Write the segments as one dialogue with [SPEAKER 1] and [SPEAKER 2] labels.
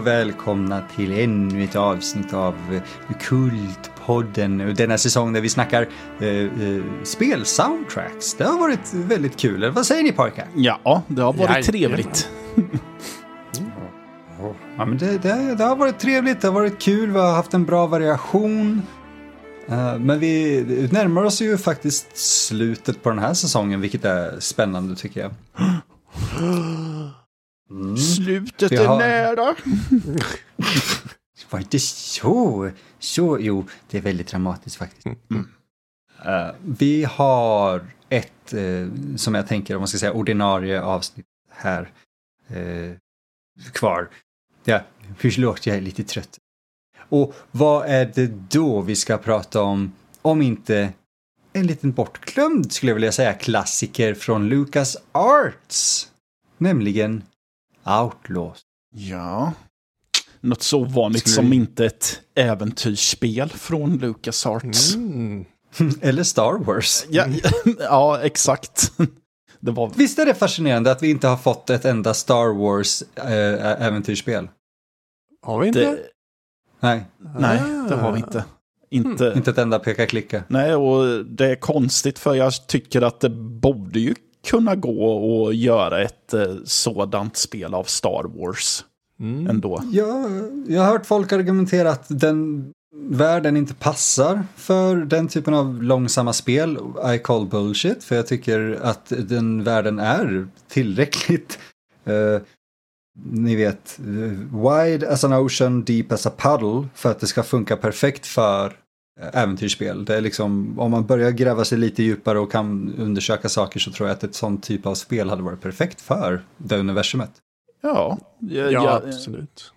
[SPEAKER 1] Och välkomna till ännu ett avsnitt av eh, Kultpodden. Denna säsong där vi snackar eh, eh, spelsoundtracks. Det har varit väldigt kul. Vad säger ni pojkar?
[SPEAKER 2] Ja, det har varit trevligt.
[SPEAKER 1] Ja, men det, det, det har varit trevligt, det har varit kul, vi har haft en bra variation. Eh, men vi närmar oss ju faktiskt slutet på den här säsongen, vilket är spännande tycker jag.
[SPEAKER 2] Slutet
[SPEAKER 1] Vi
[SPEAKER 2] är
[SPEAKER 1] har-
[SPEAKER 2] nära.
[SPEAKER 1] Var inte så? Så, jo, det är väldigt dramatiskt faktiskt. Eh, vi har ett, eh, som jag tänker, om man ska säga ordinarie avsnitt här eh, kvar. Ja, förlåt, jag är lite trött. Och vad är det då vi ska prata om, om inte en liten bortglömd, skulle jag vilja säga, klassiker från Lucas Arts. Nämligen Outlaws.
[SPEAKER 2] Ja. Något så ovanligt
[SPEAKER 1] Skulle
[SPEAKER 2] som inte ett äventyrsspel från LucasArts.
[SPEAKER 3] Mm.
[SPEAKER 1] Eller Star Wars.
[SPEAKER 2] Ja, ja, exakt. Det var...
[SPEAKER 1] Visst är det fascinerande att vi inte har fått ett enda Star Wars äh, äventyrsspel?
[SPEAKER 3] Har vi inte?
[SPEAKER 2] Det,
[SPEAKER 1] Nej,
[SPEAKER 2] nej, det har vi inte. Inte.
[SPEAKER 1] inte ett enda peka-klicka.
[SPEAKER 2] Nej, och det är konstigt för jag tycker att det borde ju kunna gå att göra ett eh, sådant spel av Star Wars
[SPEAKER 3] Mm.
[SPEAKER 2] ändå.
[SPEAKER 1] Jag, jag har hört folk argumentera att den världen inte passar för den typen av långsamma spel. I call bullshit, för jag tycker att den världen är tillräckligt eh, ni vet, eh, wide as an ocean, deep as a puddle för att det ska funka perfekt för äventyrsspel. Det är liksom, om man börjar gräva sig lite djupare och kan undersöka saker så tror jag att ett sånt typ av spel hade varit perfekt för det universumet.
[SPEAKER 2] Ja,
[SPEAKER 3] Ja,
[SPEAKER 2] jag,
[SPEAKER 3] absolut.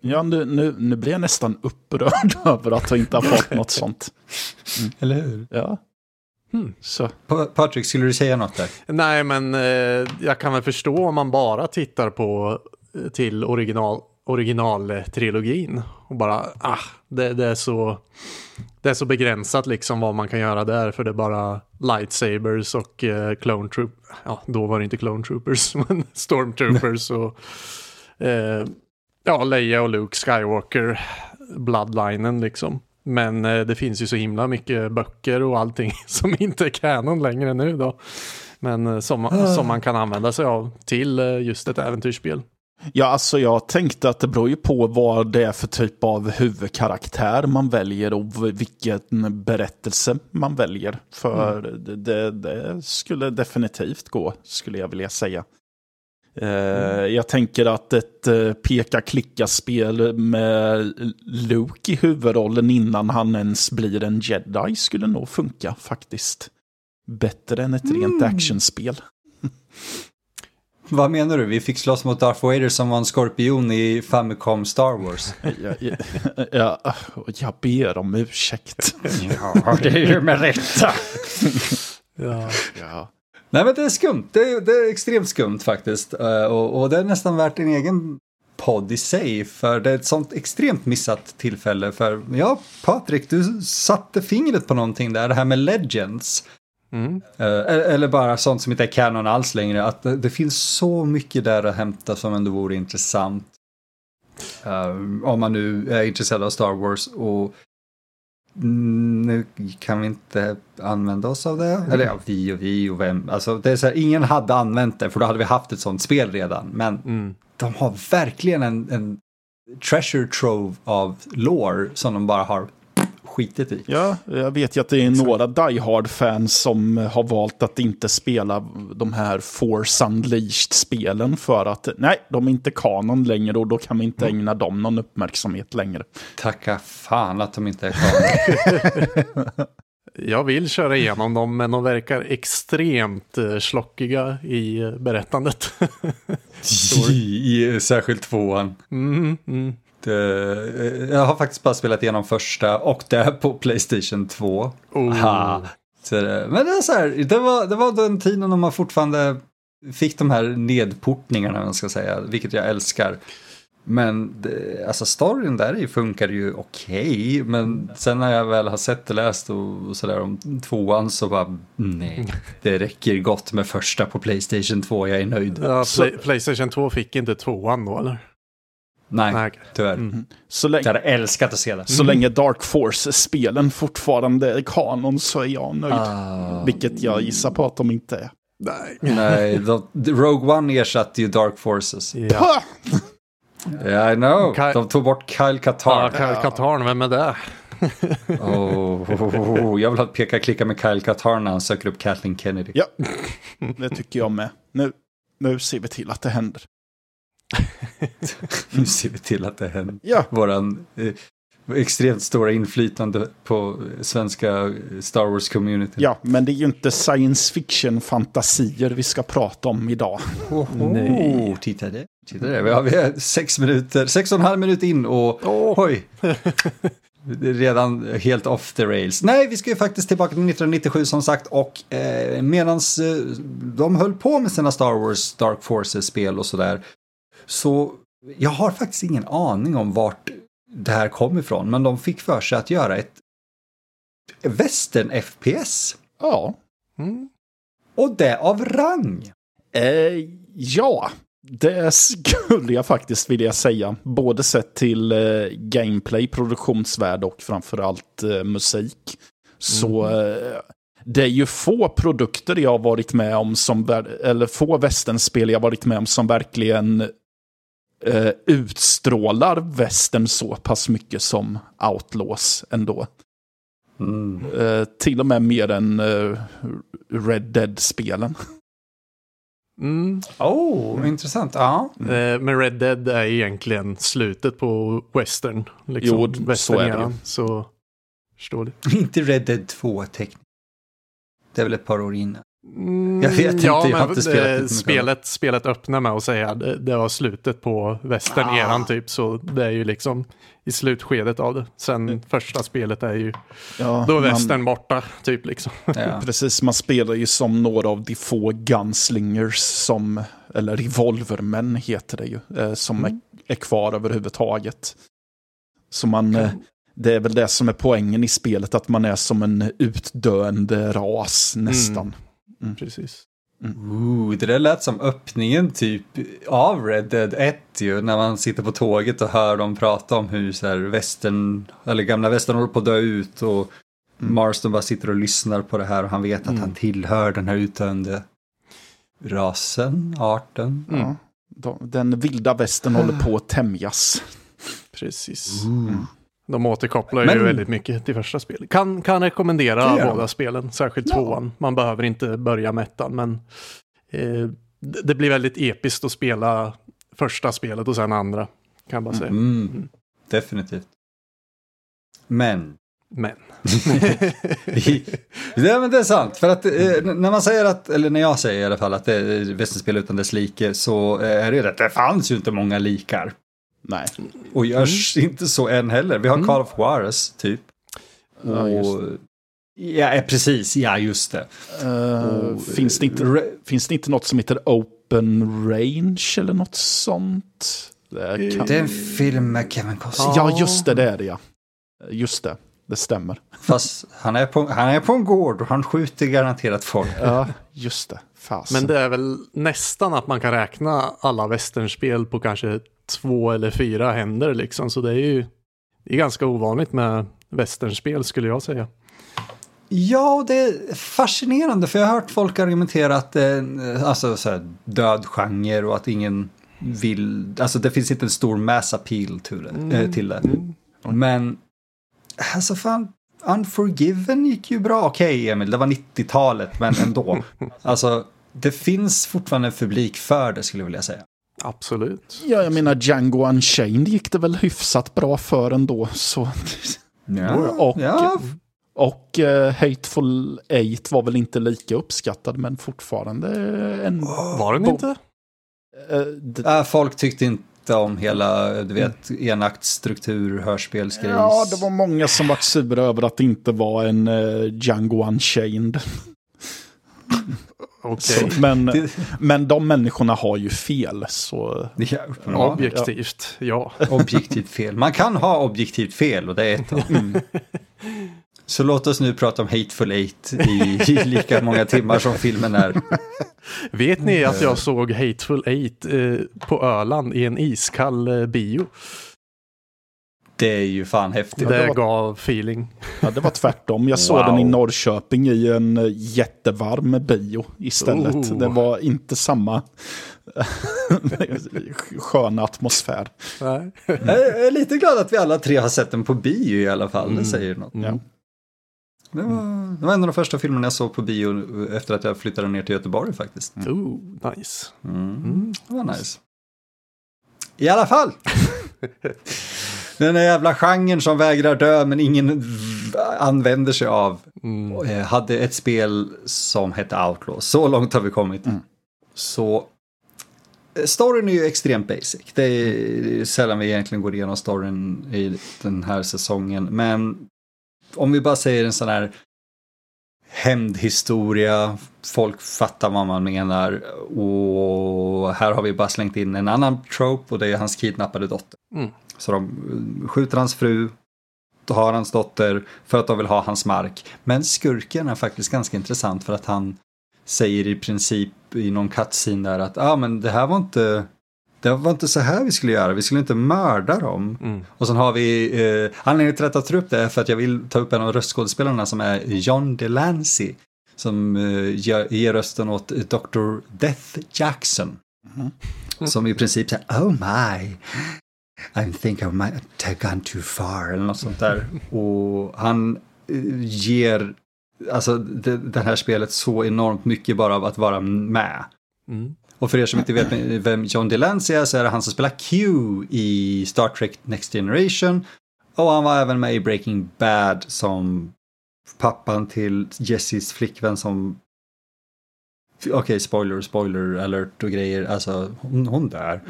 [SPEAKER 2] Ja, nu, nu, nu blir jag nästan upprörd över att jag inte har fått något sånt.
[SPEAKER 1] Eller hur?
[SPEAKER 2] Ja.
[SPEAKER 3] Hmm.
[SPEAKER 2] Så.
[SPEAKER 1] Pa- Patrik, skulle du säga något där?
[SPEAKER 3] Nej, men eh, jag kan väl förstå om man bara tittar på eh, till original, originaltrilogin och bara, ah, det, det, är så, det är så begränsat liksom vad man kan göra där för det är bara lightsabers och eh, clone troop, ja, då var det inte clone troopers, men stormtroopers och eh, ja, Leia och Luke Skywalker, bloodlinen liksom. Men eh, det finns ju så himla mycket böcker och allting som inte är kanon längre nu då. Men eh, som, som man kan använda sig av till eh, just ett äventyrsspel.
[SPEAKER 2] Ja, alltså jag tänkte att det beror ju på vad det är för typ av huvudkaraktär man väljer och vilken berättelse man väljer. För det, det, det skulle definitivt gå, skulle jag vilja säga. Eh, Jag tänker att ett eh, peka-klicka-spel med Luke i huvudrollen innan han ens blir en jedi skulle nog funka faktiskt. Bättre än ett rent actionspel.
[SPEAKER 1] Vad menar du? Vi fick slåss mot Darth Vader som var en skorpion i Famicom Star Wars.
[SPEAKER 2] Jag, jag, jag, jag ber om ursäkt.
[SPEAKER 1] ja, det är ju med rätta.
[SPEAKER 3] Ja.
[SPEAKER 2] Ja.
[SPEAKER 1] Nej, men det är skumt. Det är, det är extremt skumt faktiskt. Eh, och, och det är nästan värt en egen podd i sig. För det är ett sånt extremt missat tillfälle. För ja, Patrik, du satte fingret på någonting där. Det här med Legends.
[SPEAKER 3] Mm.
[SPEAKER 1] Eh, eller bara sånt som inte är kanon alls längre. Att det, finns så mycket där att hämta som ändå vore intressant. Eh, om man nu är intresserad av Star Wars. Och nu kan vi inte använda oss av det. Eller ja, vi och vi och vem. Alltså det är så här, ingen hade använt det för då hade vi haft ett sånt spel redan. Men
[SPEAKER 3] Mm.
[SPEAKER 1] de har verkligen en, en treasure trove av lore som de bara har skitit i.
[SPEAKER 2] ja, jag vet ju att det är några Die Hard-fans som har valt att inte spela de här Force Unleashed-spelen för att nej, de är inte kanon längre och då kan vi inte ägna dem någon uppmärksamhet längre.
[SPEAKER 1] Tacka fan att de inte är kvar.
[SPEAKER 3] Jag vill köra igenom dem men de verkar extremt eh, slockiga i eh, berättandet.
[SPEAKER 1] I, i, särskilt tvåan.
[SPEAKER 3] mm, mm.
[SPEAKER 1] Det, jag har faktiskt bara spelat igenom första och det är på Playstation 2.
[SPEAKER 3] Oh.
[SPEAKER 1] Men det är så här, det var, det var den tiden när man fortfarande fick de här nedportningarna, man ska säga, vilket jag älskar. Men det, alltså storyn där i funkar ju okej, men sen när jag väl har sett och läst och, och sådär om tvåan så bara nej, det räcker gott med första på Playstation 2, jag är nöjd.
[SPEAKER 3] Ja, Play- Playstation 2 fick inte tvåan då eller?
[SPEAKER 1] Nej,
[SPEAKER 3] Nej,
[SPEAKER 1] tyvärr.
[SPEAKER 2] Så,
[SPEAKER 1] Jag
[SPEAKER 2] länge,
[SPEAKER 1] hade älskat att se det.
[SPEAKER 2] så länge Dark Force-spelen fortfarande är kanon så är jag nöjd.
[SPEAKER 1] Ah.
[SPEAKER 2] Vilket jag gissar på att de inte är.
[SPEAKER 3] Nej.
[SPEAKER 1] Nej, de, Rogue One ersatte ju Dark Forces.
[SPEAKER 3] Ja.
[SPEAKER 1] Yeah, I know.
[SPEAKER 3] Ka-
[SPEAKER 1] De tog bort Kyle
[SPEAKER 3] Ja,
[SPEAKER 1] Katarn.
[SPEAKER 3] Ka- Katarn, vem är det?
[SPEAKER 1] Oh, oh, oh, oh. Jag vill ha ett peka-klicka med Kyle Katarn när han söker upp Kathleen Kennedy.
[SPEAKER 2] Ja, det tycker jag med. Nu, nu ser vi till att det händer.
[SPEAKER 1] Nu ser vi till att det händer.
[SPEAKER 2] Ja,
[SPEAKER 1] Våran eh, extremt stora inflytande på svenska eh, Star Wars-community.
[SPEAKER 2] ja, men det är ju inte science fiction-fantasier vi ska prata om idag.
[SPEAKER 1] Oh,
[SPEAKER 3] Nej.
[SPEAKER 1] titta det. Titta det. Vi har, vi har sex minuter, sex och en halv minut in och
[SPEAKER 3] Åh.
[SPEAKER 1] oj. Det är redan helt off the rails. Nej, vi ska ju faktiskt tillbaka till 1997 som sagt och eh, medans eh, de höll på med sina Star Wars Dark Forces-spel och sådär så jag har faktiskt ingen aning om vart det här kom ifrån men de fick för sig att göra ett western FPS
[SPEAKER 2] Ja,
[SPEAKER 3] Mm.
[SPEAKER 1] och det av rang.
[SPEAKER 2] eh, ja. Det skulle jag faktiskt vilja säga. Både sett till eh, gameplay, produktionsvärde och framförallt eh, musik. Så eh, det är ju få produkter jag har varit med om som, eller få västernspel jag varit med om som verkligen eh, utstrålar västern så pass mycket som Outlaws ändå.
[SPEAKER 1] Mm.
[SPEAKER 2] Eh, till och med mer än eh, Red Dead-spelen.
[SPEAKER 3] Mm.
[SPEAKER 1] Oh, intressant. Ja.
[SPEAKER 3] Eh, Men Red Dead är egentligen slutet på western. Liksom,
[SPEAKER 2] Jo, så är det ju.
[SPEAKER 3] Så förstår du.
[SPEAKER 1] Inte Red Dead 2 tekniskt. Det är väl ett par år innan.
[SPEAKER 3] Mm,
[SPEAKER 1] Jag vet inte,
[SPEAKER 3] ja,
[SPEAKER 1] jag har
[SPEAKER 3] men
[SPEAKER 1] inte spelat
[SPEAKER 3] eh,
[SPEAKER 1] det mycket.
[SPEAKER 3] spelet, spelet öppnar med att säga det, det var slutet på western-eran
[SPEAKER 1] Ah.
[SPEAKER 3] typ. Så det är ju liksom i slutskedet av det. Sen första spelet är ju,
[SPEAKER 2] Ja,
[SPEAKER 3] då är
[SPEAKER 2] man-
[SPEAKER 3] western borta typ liksom.
[SPEAKER 1] Ja.
[SPEAKER 2] Precis, man spelar ju som några av de få gunslingers som, eller revolvermän heter det ju, eh, som är, är kvar överhuvudtaget. Så man, eh, det är väl det som är poängen i spelet, att man är som en utdöende ras nästan.
[SPEAKER 3] Precis.
[SPEAKER 1] Ooh, det där lät som öppningen typ av Red Dead 1 ju, när man sitter på tåget och hör dem prata om hur så här västern, eller gamla västern håller på att dö ut och Marston bara sitter och lyssnar på det här och han vet att han tillhör den här utdöende rasen, arten.
[SPEAKER 2] Ja, de- den vilda västern håller på att tämjas.
[SPEAKER 3] Precis.
[SPEAKER 1] Ooh.
[SPEAKER 3] De återkopplar
[SPEAKER 1] Men-
[SPEAKER 3] ju väldigt mycket till första spelet. Kan, kan rekommendera
[SPEAKER 1] Det de.
[SPEAKER 3] båda spelen, särskilt
[SPEAKER 1] Ja.
[SPEAKER 3] tvåan. Man behöver inte börja med ettan, men eh, det, det blir väldigt episkt att spela första spelet och sen andra. Kan jag bara säga.
[SPEAKER 1] Mm, definitivt. Men
[SPEAKER 3] Men.
[SPEAKER 1] Ja men det är sant, för att eh, när man säger att, eller när jag säger i alla fall att det är västernspel utan dess like så eh, är det ju att det fanns ju inte många likar.
[SPEAKER 2] Nej.
[SPEAKER 1] Och görs inte så än heller. Vi har
[SPEAKER 3] Mm.
[SPEAKER 1] Call of Juarez typ.
[SPEAKER 2] Ja, just
[SPEAKER 1] Och, ja, eh, precis, ja just det. Och,
[SPEAKER 2] finns, det inte,
[SPEAKER 1] Re-
[SPEAKER 2] finns det inte något som heter Open Range eller något sånt? Det kan...
[SPEAKER 1] Det är en film med Kevin Costner.
[SPEAKER 2] Ja, just det, det är det ja. Just det, det stämmer.
[SPEAKER 1] Fast han är, på, han är på en gård och han skjuter garanterat folk.
[SPEAKER 2] Ja, just det. Fasen.
[SPEAKER 3] Men det är väl nästan att man kan räkna alla västernspel på kanske två eller fyra händer liksom. Så det är ju det är ganska ovanligt med västernspel skulle jag säga.
[SPEAKER 1] Ja, och det är fascinerande för jag har hört folk argumentera att en, alltså, så här, död genre och att ingen vill, alltså det finns inte en stor mass appeal till det. eh, till det. Men, alltså fan, Unforgiven gick ju bra. Okej Emil, det var 90-talet, men ändå. alltså, det finns fortfarande en publik för det skulle jag vilja säga.
[SPEAKER 3] Absolut.
[SPEAKER 2] Ja, jag menar Django Unchained gick det väl hyfsat bra för ändå. Så...
[SPEAKER 1] Ja,
[SPEAKER 2] Och,
[SPEAKER 1] ja,
[SPEAKER 2] och eh, Hateful Eight var väl inte lika uppskattad, men fortfarande en...
[SPEAKER 3] Var den inte?
[SPEAKER 2] d-
[SPEAKER 1] Äh, folk tyckte inte om hela, du vet, enaktsstruktur, hörspelsgrejs.
[SPEAKER 2] ja, det var många som var sura över att det inte var en uh, Django Unchained.
[SPEAKER 3] Okej.
[SPEAKER 2] Så, men, men de människorna har ju fel, så...
[SPEAKER 1] Ja.
[SPEAKER 3] Objektivt, ja.
[SPEAKER 1] objektivt fel. Man kan ha objektivt fel och det är ett av dem. Så låt oss nu prata om Hateful Eight i, i lika många timmar som filmen är.
[SPEAKER 3] Vet ni att jag såg Hateful Eight eh, på Öland i en iskall eh, bio?
[SPEAKER 1] Det är ju fan häftigt.
[SPEAKER 3] det
[SPEAKER 2] var-
[SPEAKER 3] gav feeling.
[SPEAKER 2] Ja, det var tvärtom. Jag såg
[SPEAKER 1] Wow.
[SPEAKER 2] den i Norrköping i en eh, jättevarm bio istället.
[SPEAKER 3] Oh.
[SPEAKER 2] Det var inte samma sköna atmosfär.
[SPEAKER 3] Nej.
[SPEAKER 1] Jag är lite glad att vi alla tre har sett den på bio i alla fall. Det säger något.
[SPEAKER 2] Ja.
[SPEAKER 1] Det var, det var en av de första filmerna jag såg på bio efter att jag flyttade ner till Göteborg faktiskt.
[SPEAKER 3] Ooh, nice.
[SPEAKER 1] Mm. Det var nice. I alla fall. Den där jävla genren som vägrar dö men ingen använder sig av.
[SPEAKER 3] Mm.
[SPEAKER 1] eh, Hade ett spel som hette Outlaw. Så långt har vi kommit. Så eh, storyn är ju extremt basic. Det är sällan vi egentligen går igenom storyn i den här säsongen. Men om vi bara säger en sån här hämndhistoria, folk fattar vad man menar och här har vi bara slängt in en annan trope och det är hans kidnappade dotter.
[SPEAKER 3] Mm.
[SPEAKER 1] Så de skjuter hans fru, har hans dotter för att de vill ha hans mark. Men skurken är faktiskt ganska intressant för att han säger i princip i någon cutscene där att ah, men det här var inte det var inte så här vi skulle göra, vi skulle inte mörda dem.
[SPEAKER 3] Mm.
[SPEAKER 1] Och sen har vi, eh, anledningen till att jag tar upp det är för att jag vill ta upp en av röstskådespelarna som är John Delancey. Som eh, ger, rösten åt Dr. Death Jackson. Som i princip säger Oh my, I think I might have gone too far eller något sånt där. Och han eh, ger alltså, det, det här spelet så enormt mycket bara av att vara med.
[SPEAKER 3] Mm.
[SPEAKER 1] Och för er som inte vet vem John Delancey är så är det han som spelar Q i Star Trek Next Generation. Och han var även med i Breaking Bad som pappan till Jessys flickvän som... Okej, spoiler, spoiler alert och grejer. Alltså, hon, hon dör.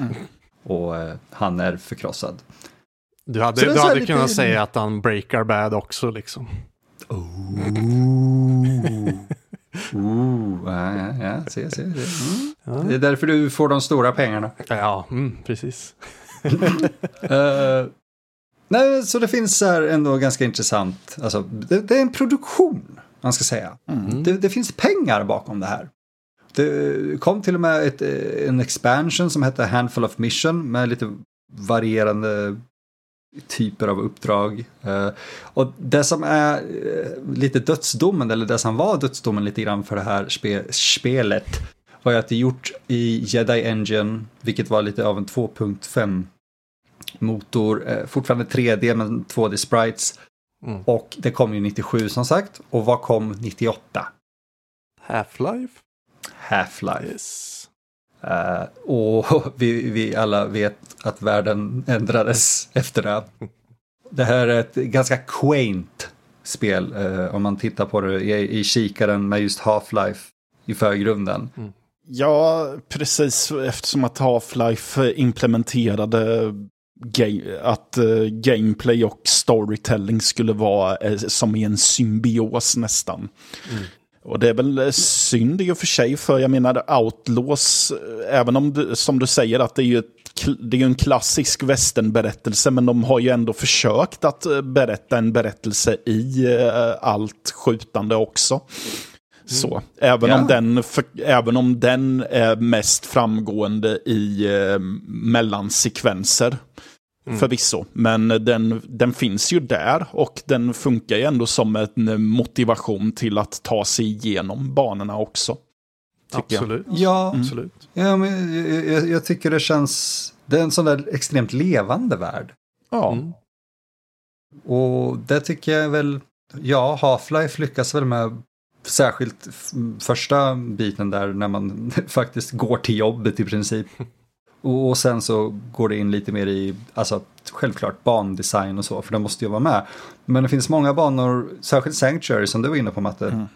[SPEAKER 1] Och eh, han är förkrossad.
[SPEAKER 3] Du hade, du hade
[SPEAKER 1] lite-
[SPEAKER 3] kunnat säga att han breakar bad också liksom.
[SPEAKER 1] Ooh. Ooh, ja, ja, ja, se, se, se. Mm. Det är därför du får de stora pengarna.
[SPEAKER 3] Ja, mm, precis.
[SPEAKER 1] Eh, nej, så det finns så här ändå ganska intressant, alltså det, det är en produktion, man ska säga. Det, det finns pengar bakom det här. Det kom till och med ett, eh, en expansion som hette Handful of Mission med lite varierande typer av uppdrag. Eh, och det som är eh, lite dödsdomen, eller det som var dödsdomen lite grann för det här spe, spelet, var ju att det är gjort i Jedi Engine, vilket var lite av en 2.5 motor, fortfarande 3D men 2D sprites.
[SPEAKER 3] Mm.
[SPEAKER 1] Och det kom ju 97 som sagt. Och vad kom 98?
[SPEAKER 3] Half-Life?
[SPEAKER 1] Half-Life.
[SPEAKER 3] Yes.
[SPEAKER 1] Eh, och vi, vi alla vet att världen ändrades efter det. Det här är ett ganska quaint spel eh, om man tittar på det i, i kikaren med just Half-Life i förgrunden.
[SPEAKER 2] Ja, precis eftersom att Half-Life implementerade att eh, gameplay och storytelling skulle vara eh, som i en symbios nästan. Och det är väl eh, synd i och för sig, för jag menar Outlaws, eh, även om du, som du säger att det är ju ett, det är en klassisk västernberättelse, men de har ju ändå försökt att eh, berätta en berättelse i allt skjutande också. Så, även,
[SPEAKER 1] Ja.
[SPEAKER 2] om den för, även om den är mest framgående i eh, mellansekvenser. Förvisso, men den, den finns ju där och den funkar ju ändå som en motivation till att ta sig igenom banorna också. Tycker jag.
[SPEAKER 3] Absolut.
[SPEAKER 1] Ja,
[SPEAKER 3] Absolut.
[SPEAKER 1] ja men jag, jag, tycker det känns... Det är en sån där extremt levande värld.
[SPEAKER 2] Ja,
[SPEAKER 3] Mm.
[SPEAKER 1] Och det tycker jag väl, ja, Half-Life lyckas väl med särskilt första biten där när man faktiskt går till jobbet i princip. Och, och sen så går det in lite mer i, alltså självklart bandesign och så, för det måste ju vara med. Men det finns många banor, särskilt Sanctuary som du var inne på Matte,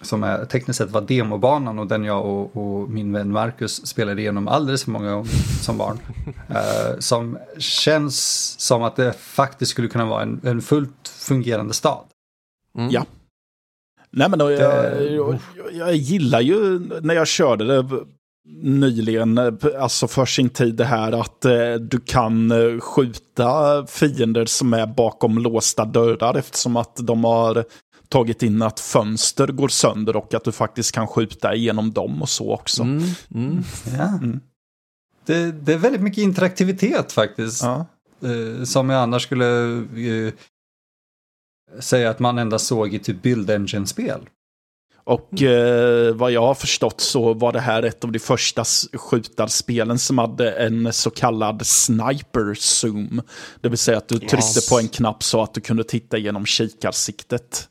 [SPEAKER 1] som är, tekniskt sett var demobanan och den jag och, och min vän Marcus spelade igenom alldeles för många gånger som barn. Eh, som känns som att det faktiskt skulle kunna vara en, en fullt fungerande stad.
[SPEAKER 3] Mm.
[SPEAKER 2] Ja. Nej men då, jag,
[SPEAKER 1] Det-
[SPEAKER 2] jag, jag gillar ju när jag körde det nyligen, eh, alltså för sin tid det här att eh, du kan eh, skjuta fiender som är bakom låsta dörrar eftersom att de har tagit in att fönster går sönder och att du faktiskt kan skjuta igenom dem och så också.
[SPEAKER 3] Mm, mm.
[SPEAKER 1] Ja. Det, det är väldigt mycket interaktivitet faktiskt.
[SPEAKER 2] Ja.
[SPEAKER 1] Eh, som jag annars skulle eh, säga att man endast såg i typ Build Engine-spel.
[SPEAKER 2] Och eh, vad jag har förstått så var det här ett av de första skjutarspelen som hade en så kallad sniper zoom. Det vill säga att du tryckte
[SPEAKER 3] Yes.
[SPEAKER 2] på en knapp så att du kunde titta genom kikarsiktet.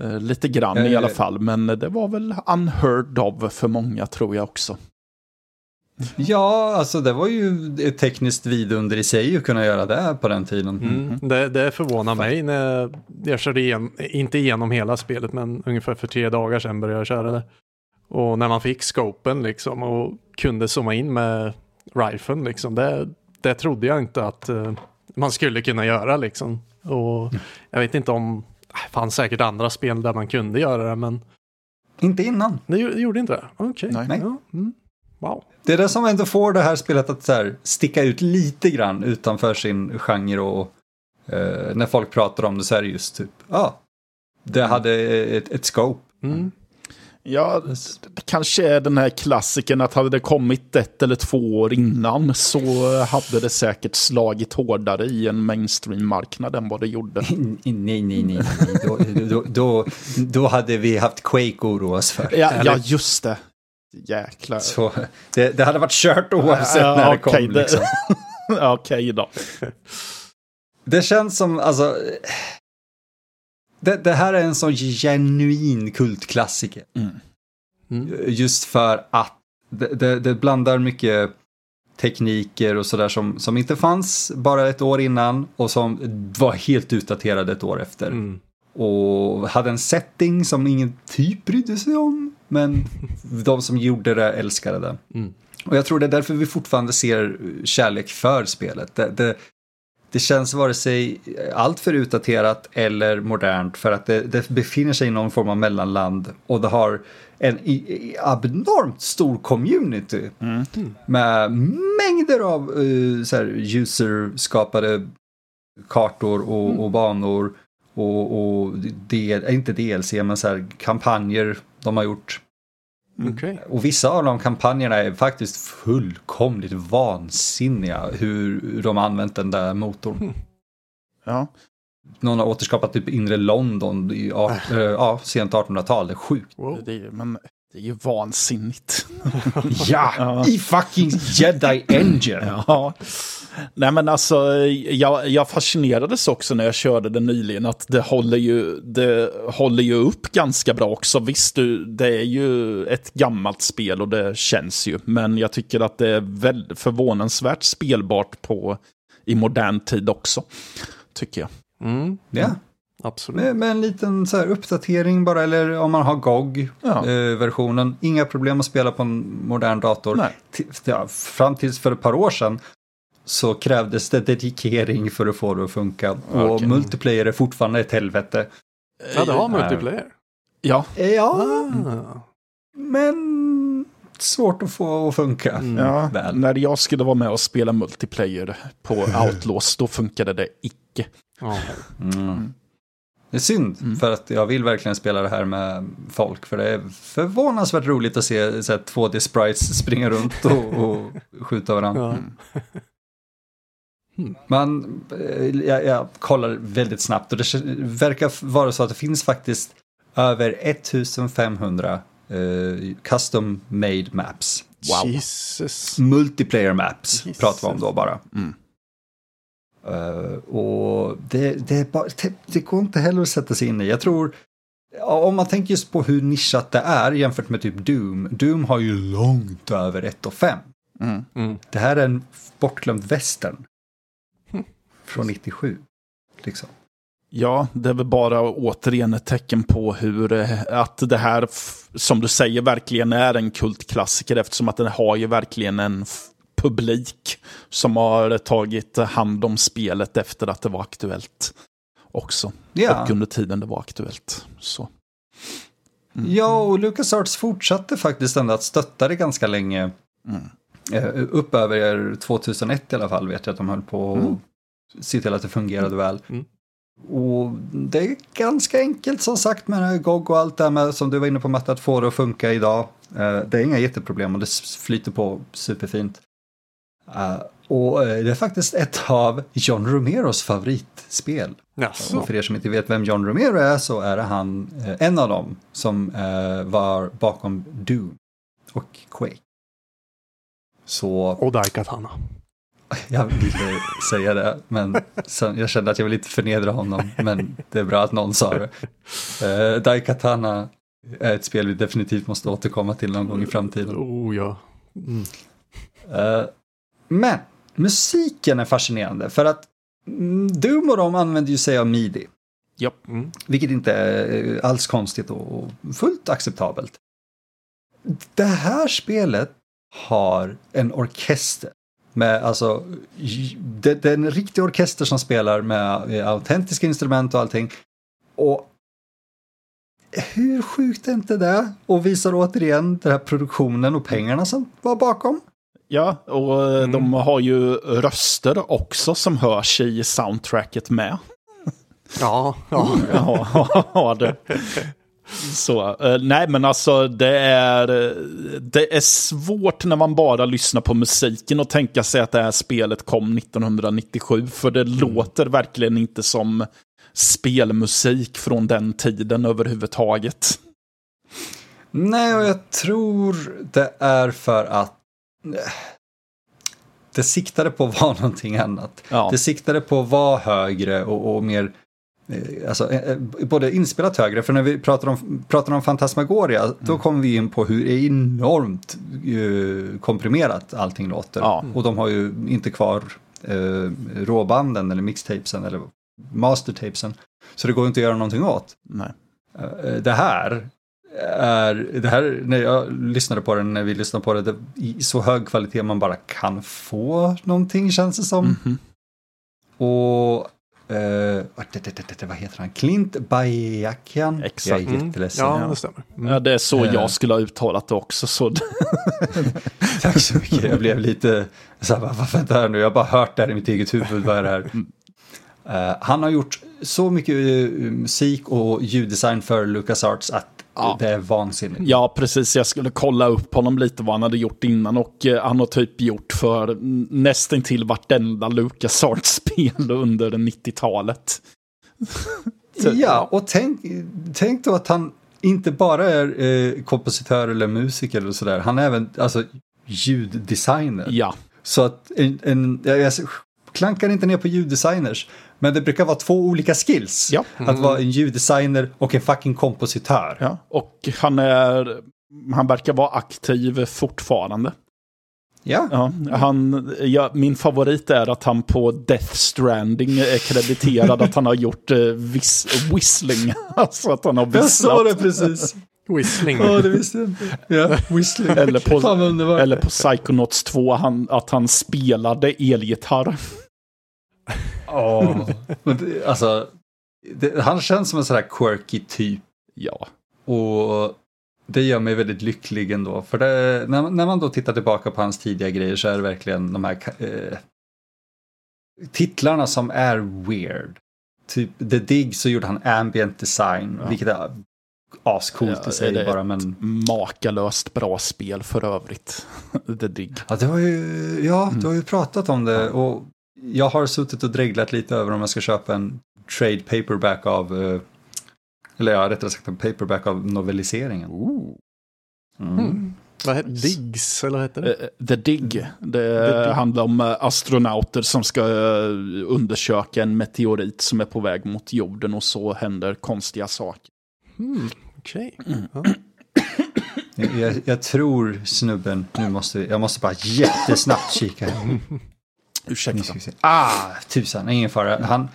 [SPEAKER 2] Eh, lite grann i
[SPEAKER 1] Eh.
[SPEAKER 2] alla fall, men det var väl unheard of för många tror jag också.
[SPEAKER 1] Ja, alltså det var ju ett tekniskt vidunder i sig att kunna göra det på den tiden.
[SPEAKER 3] Mm. Det, det förvånar mig när jag, körde igen, inte igenom hela spelet, men ungefär för tre dagar sedan började jag köra det. Och när man fick scopen liksom och kunde zooma in med riflen liksom, det, det trodde jag inte att eh, man skulle kunna göra liksom. Och jag vet inte om, det fanns säkert andra spel där man kunde göra det, men
[SPEAKER 1] Inte innan.
[SPEAKER 3] det det gjorde inte det. Okej.
[SPEAKER 2] Nej.
[SPEAKER 1] Nej.
[SPEAKER 3] Ja, mm. Wow.
[SPEAKER 1] Det är det som ändå får det här spelet att så här, sticka ut lite grann utanför sin genre och eh, när folk pratar om det så är det just typ, ja, ah, det hade ett, ett scope.
[SPEAKER 3] Mm.
[SPEAKER 2] Ja, det kanske är den här klassiken att hade det kommit ett eller två år innan så hade det säkert slagit hårdare i en mainstream-marknad än vad det gjorde.
[SPEAKER 1] Nej, nej, nej, nej. Då, då, då, då hade vi haft Quake att oroa oss för.
[SPEAKER 2] Ja, ja just det. Jäklar.
[SPEAKER 1] Så det, det hade varit kört oavsett
[SPEAKER 2] Ja,
[SPEAKER 1] när det
[SPEAKER 2] okej,
[SPEAKER 1] kom.
[SPEAKER 2] det-
[SPEAKER 1] Liksom.
[SPEAKER 2] Okej då.
[SPEAKER 1] Det känns som, alltså... Det, det här är en sån genuin kultklassiker.
[SPEAKER 3] Mm.
[SPEAKER 1] Just för att det, det, det blandar mycket tekniker och sådär som, som inte fanns bara ett år innan och som var helt utdaterade ett år efter.
[SPEAKER 3] Mm.
[SPEAKER 1] Och hade en setting som ingen typ brydde sig om. Men de som gjorde det älskade det.
[SPEAKER 3] Mm.
[SPEAKER 1] Och jag tror det är därför vi fortfarande ser kärlek för spelet. Det, det, det känns vare sig allt för utdaterat eller modernt för att det, det befinner sig i någon form av mellanland och det har en i, i abnormt stor community med mängder av uh, så här, user-skapade kartor och, och banor och, och del, inte DLC men så här, kampanjer de har gjort.
[SPEAKER 3] Okej.
[SPEAKER 1] Och vissa av de kampanjerna är faktiskt fullkomligt vansinniga hur de har använt den där motorn.
[SPEAKER 2] Ja.
[SPEAKER 1] Någon har återskapat typ inre London i art, eh, ja, sent 1800-tal. Det är sjukt.
[SPEAKER 3] Wow.
[SPEAKER 2] Det är, men det är ju vansinnigt.
[SPEAKER 1] Ja, i fucking Jedi Engine!
[SPEAKER 2] Ja. Nej men alltså, jag, jag fascinerades också när jag körde det nyligen att det håller ju, det håller ju upp ganska bra också. Visst, du, det är ju ett gammalt spel och det känns ju. Men jag tycker att det är väldigt förvånansvärt spelbart på, i modern tid också. Tycker jag.
[SPEAKER 3] Mm.
[SPEAKER 1] Ja,
[SPEAKER 3] Absolut.
[SPEAKER 1] med, med en liten så här uppdatering bara, eller om man har
[SPEAKER 2] Ja.
[SPEAKER 1] GOG-versionen. Inga problem att spela på en modern dator. T- Ja, fram tills för ett par år sedan så krävdes det dedikering för att få det att funka. Och
[SPEAKER 2] Okej.
[SPEAKER 1] multiplayer är fortfarande ett helvete.
[SPEAKER 3] Ja, det har
[SPEAKER 1] Eh,
[SPEAKER 3] multiplayer.
[SPEAKER 2] Ja,
[SPEAKER 1] Ja,
[SPEAKER 3] Ah.
[SPEAKER 1] men svårt att få att funka.
[SPEAKER 3] Mm.
[SPEAKER 2] ja.
[SPEAKER 1] Väl.
[SPEAKER 2] när jag skulle vara med och spela multiplayer på Outlaws då funkade det icke.
[SPEAKER 3] Ja.
[SPEAKER 1] Mm. Det är synd,
[SPEAKER 2] Mm.
[SPEAKER 1] för att jag vill verkligen spela det här med folk. För det är förvånansvärt roligt att se så här, 2D-sprites springa runt och, och skjuta varandra. Man, eh, jag, jag kollar väldigt snabbt och det verkar vara så att det finns faktiskt över 1500 eh, custom made maps.
[SPEAKER 2] Wow.
[SPEAKER 3] Jesus.
[SPEAKER 1] Multiplayer maps
[SPEAKER 3] Jesus.
[SPEAKER 1] pratar vi om då bara.
[SPEAKER 2] Mm.
[SPEAKER 1] Eh, och det, det, är bara, det, det går inte heller att sätta sig in i. Jag tror, om man tänker just på hur nischat det är jämfört med typ Doom. Doom har ju långt över 1 och 5.
[SPEAKER 2] Mm.
[SPEAKER 3] Mm.
[SPEAKER 1] Det här är en bortglömd western. Från 97. Liksom.
[SPEAKER 2] Ja, det är väl bara återigen ett tecken på hur eh, att det här, som du säger, verkligen är en kultklassiker eftersom att den har ju verkligen en publik som har tagit hand om spelet efter att det var aktuellt också.
[SPEAKER 1] Ja.
[SPEAKER 2] Och under tiden det var aktuellt. Så.
[SPEAKER 1] Ja, och LucasArts fortsatte faktiskt ändå att stötta det ganska länge. Eh, upp över 2001 i alla fall vet jag att de höll på att se till att det fungerade väl.
[SPEAKER 3] Mm.
[SPEAKER 1] Och det är ganska enkelt som sagt med GOG och allt det här med, som du var inne på Matte, att få det att funka idag. Eh, det är inga jätteproblem och det flyter på superfint. Eh, och eh, det är faktiskt ett av John Romeros favoritspel.
[SPEAKER 3] Jaså?
[SPEAKER 1] Och för er som inte vet vem John Romero är så är det han, eh, en av dem, som var bakom Doom och Quake. Så
[SPEAKER 3] Och Daikatana.
[SPEAKER 1] jag ville säga det, men sen, jag kände att jag ville inte förnedra honom, men det är bra att någon sa det. Eh, Daikatana är ett spel vi definitivt måste återkomma till någon gång i framtiden.
[SPEAKER 3] Oh ja. Mm.
[SPEAKER 1] Eh, men musiken är fascinerande för att mm, Doom och de använder ju sig av midi.
[SPEAKER 2] Japp.
[SPEAKER 3] Mm.
[SPEAKER 1] Vilket inte är alls konstigt och fullt acceptabelt. Det här spelet har en orkester. Med alltså, det, det är en riktig orkester som spelar med eh, autentiska instrument och allting. Och hur sjukt är inte det? Och visar återigen den här produktionen och pengarna som var bakom.
[SPEAKER 2] Ja, och eh, de har ju röster också som hörs i soundtracket med.
[SPEAKER 3] Ja, ja.
[SPEAKER 2] Ja, ja, det. Så, eh, nej men alltså det är, det är svårt när man bara lyssnar på musiken och tänka sig att det här spelet kom 1997. För det låter verkligen inte som spelmusik från den tiden överhuvudtaget.
[SPEAKER 1] Nej, och jag tror det är för att det siktade på att vara någonting annat.
[SPEAKER 2] Ja.
[SPEAKER 1] Det siktade på att vara högre och, och mer, eh, alltså eh, eh, både inspelat högre, för när vi pratar om, pratar om Fantasmagoria, då kommer vi in på hur enormt eh, komprimerat allting låter.
[SPEAKER 2] Ja.
[SPEAKER 1] Och de har ju inte kvar eh, råbanden eller mixtapesen eller mastertapesen. Så det går inte att göra någonting åt. Eh, det här är, det här, när jag lyssnade på den, när vi lyssnade på det, det i så hög kvalitet man bara kan få någonting känns det som.
[SPEAKER 2] Mhm.
[SPEAKER 1] Och eh, vad- det- det- det- det- vad heter han? Clint Bajakian.
[SPEAKER 2] Exakt.
[SPEAKER 1] Jag är
[SPEAKER 3] Mm.
[SPEAKER 1] jätteledsen.
[SPEAKER 3] Ja, det stämmer. Mm.
[SPEAKER 2] Ja, det är så
[SPEAKER 1] Eh.
[SPEAKER 2] jag skulle ha uttalat det också. Så
[SPEAKER 1] Tack så mycket. Jag blev lite så här, vad vänta här nu, jag har bara hört det här i mitt eget huvud, vad är det här? Eh, han har gjort så mycket eh, musik och ljuddesign för LucasArts att
[SPEAKER 2] Ja.
[SPEAKER 1] det är vansinnigt.
[SPEAKER 2] Ja, precis. Jag skulle kolla upp honom lite vad han hade gjort innan. Och eh, han har typ gjort för nästan till vartenda LucasArts-spel under 90-talet. Så-
[SPEAKER 1] Ja, och tänk, tänk då att han inte bara är eh, kompositör eller musiker eller sådär, han är även alltså, ljuddesigner.
[SPEAKER 2] Ja,
[SPEAKER 1] Så att en, en, jag, jag klankar inte ner på ljuddesigners, men det brukar vara två olika skills.
[SPEAKER 2] Ja.
[SPEAKER 1] Att vara en ljuddesigner och en fucking kompositör.
[SPEAKER 2] ja. Och han är... Han verkar vara aktiv fortfarande.
[SPEAKER 1] Ja.
[SPEAKER 2] Ja, han, ja, min favorit är att han på Death Stranding är krediterad att han har gjort eh, whis whistling. Alltså att han har
[SPEAKER 1] Jag sa det
[SPEAKER 2] visslat.
[SPEAKER 1] precis.
[SPEAKER 3] Whistling.
[SPEAKER 1] Ja, det visste jag inte. Ja, whistling.
[SPEAKER 2] Eller på, eller på Psychonauts 2 han, att han spelade elgitarr.
[SPEAKER 1] Åh. Men det, alltså, det, han känns som en sån här quirky typ.
[SPEAKER 2] Ja.
[SPEAKER 1] Och det gör mig väldigt lycklig ändå. För det, när, när man då tittar tillbaka på hans tidiga grejer så är det verkligen de här eh, titlarna som är weird. Typ The Dig så gjorde han ambient design,
[SPEAKER 2] Ja.
[SPEAKER 1] vilket är ascoolt
[SPEAKER 2] Ja,
[SPEAKER 1] i sig
[SPEAKER 2] är det
[SPEAKER 1] bara.
[SPEAKER 2] ett
[SPEAKER 1] Men
[SPEAKER 2] Makalöst bra spel för övrigt. The Dig.
[SPEAKER 1] ja, det var ju, ja,
[SPEAKER 2] Mm.
[SPEAKER 1] du har ju pratat om det. Och jag har suttit och dreglat lite över om jag ska köpa en trade paperback av, eh, eller ja, rättare sagt en paperback av novelliseringen. Mm.
[SPEAKER 3] Mm. Vad hette Diggs, eller vad hette det?
[SPEAKER 2] Eh, The Dig. Det
[SPEAKER 3] The Dig.
[SPEAKER 2] handlar om eh, astronauter som ska eh, undersöka en meteorit som är på väg mot jorden och så händer konstiga saker.
[SPEAKER 3] Mm. Okej. Ja.
[SPEAKER 1] Jag, jag, jag tror snubben, nu måste, jag måste bara jättesnabbt kika.
[SPEAKER 2] Ursäkta.
[SPEAKER 1] Ah, tusan, ingen fara. Han,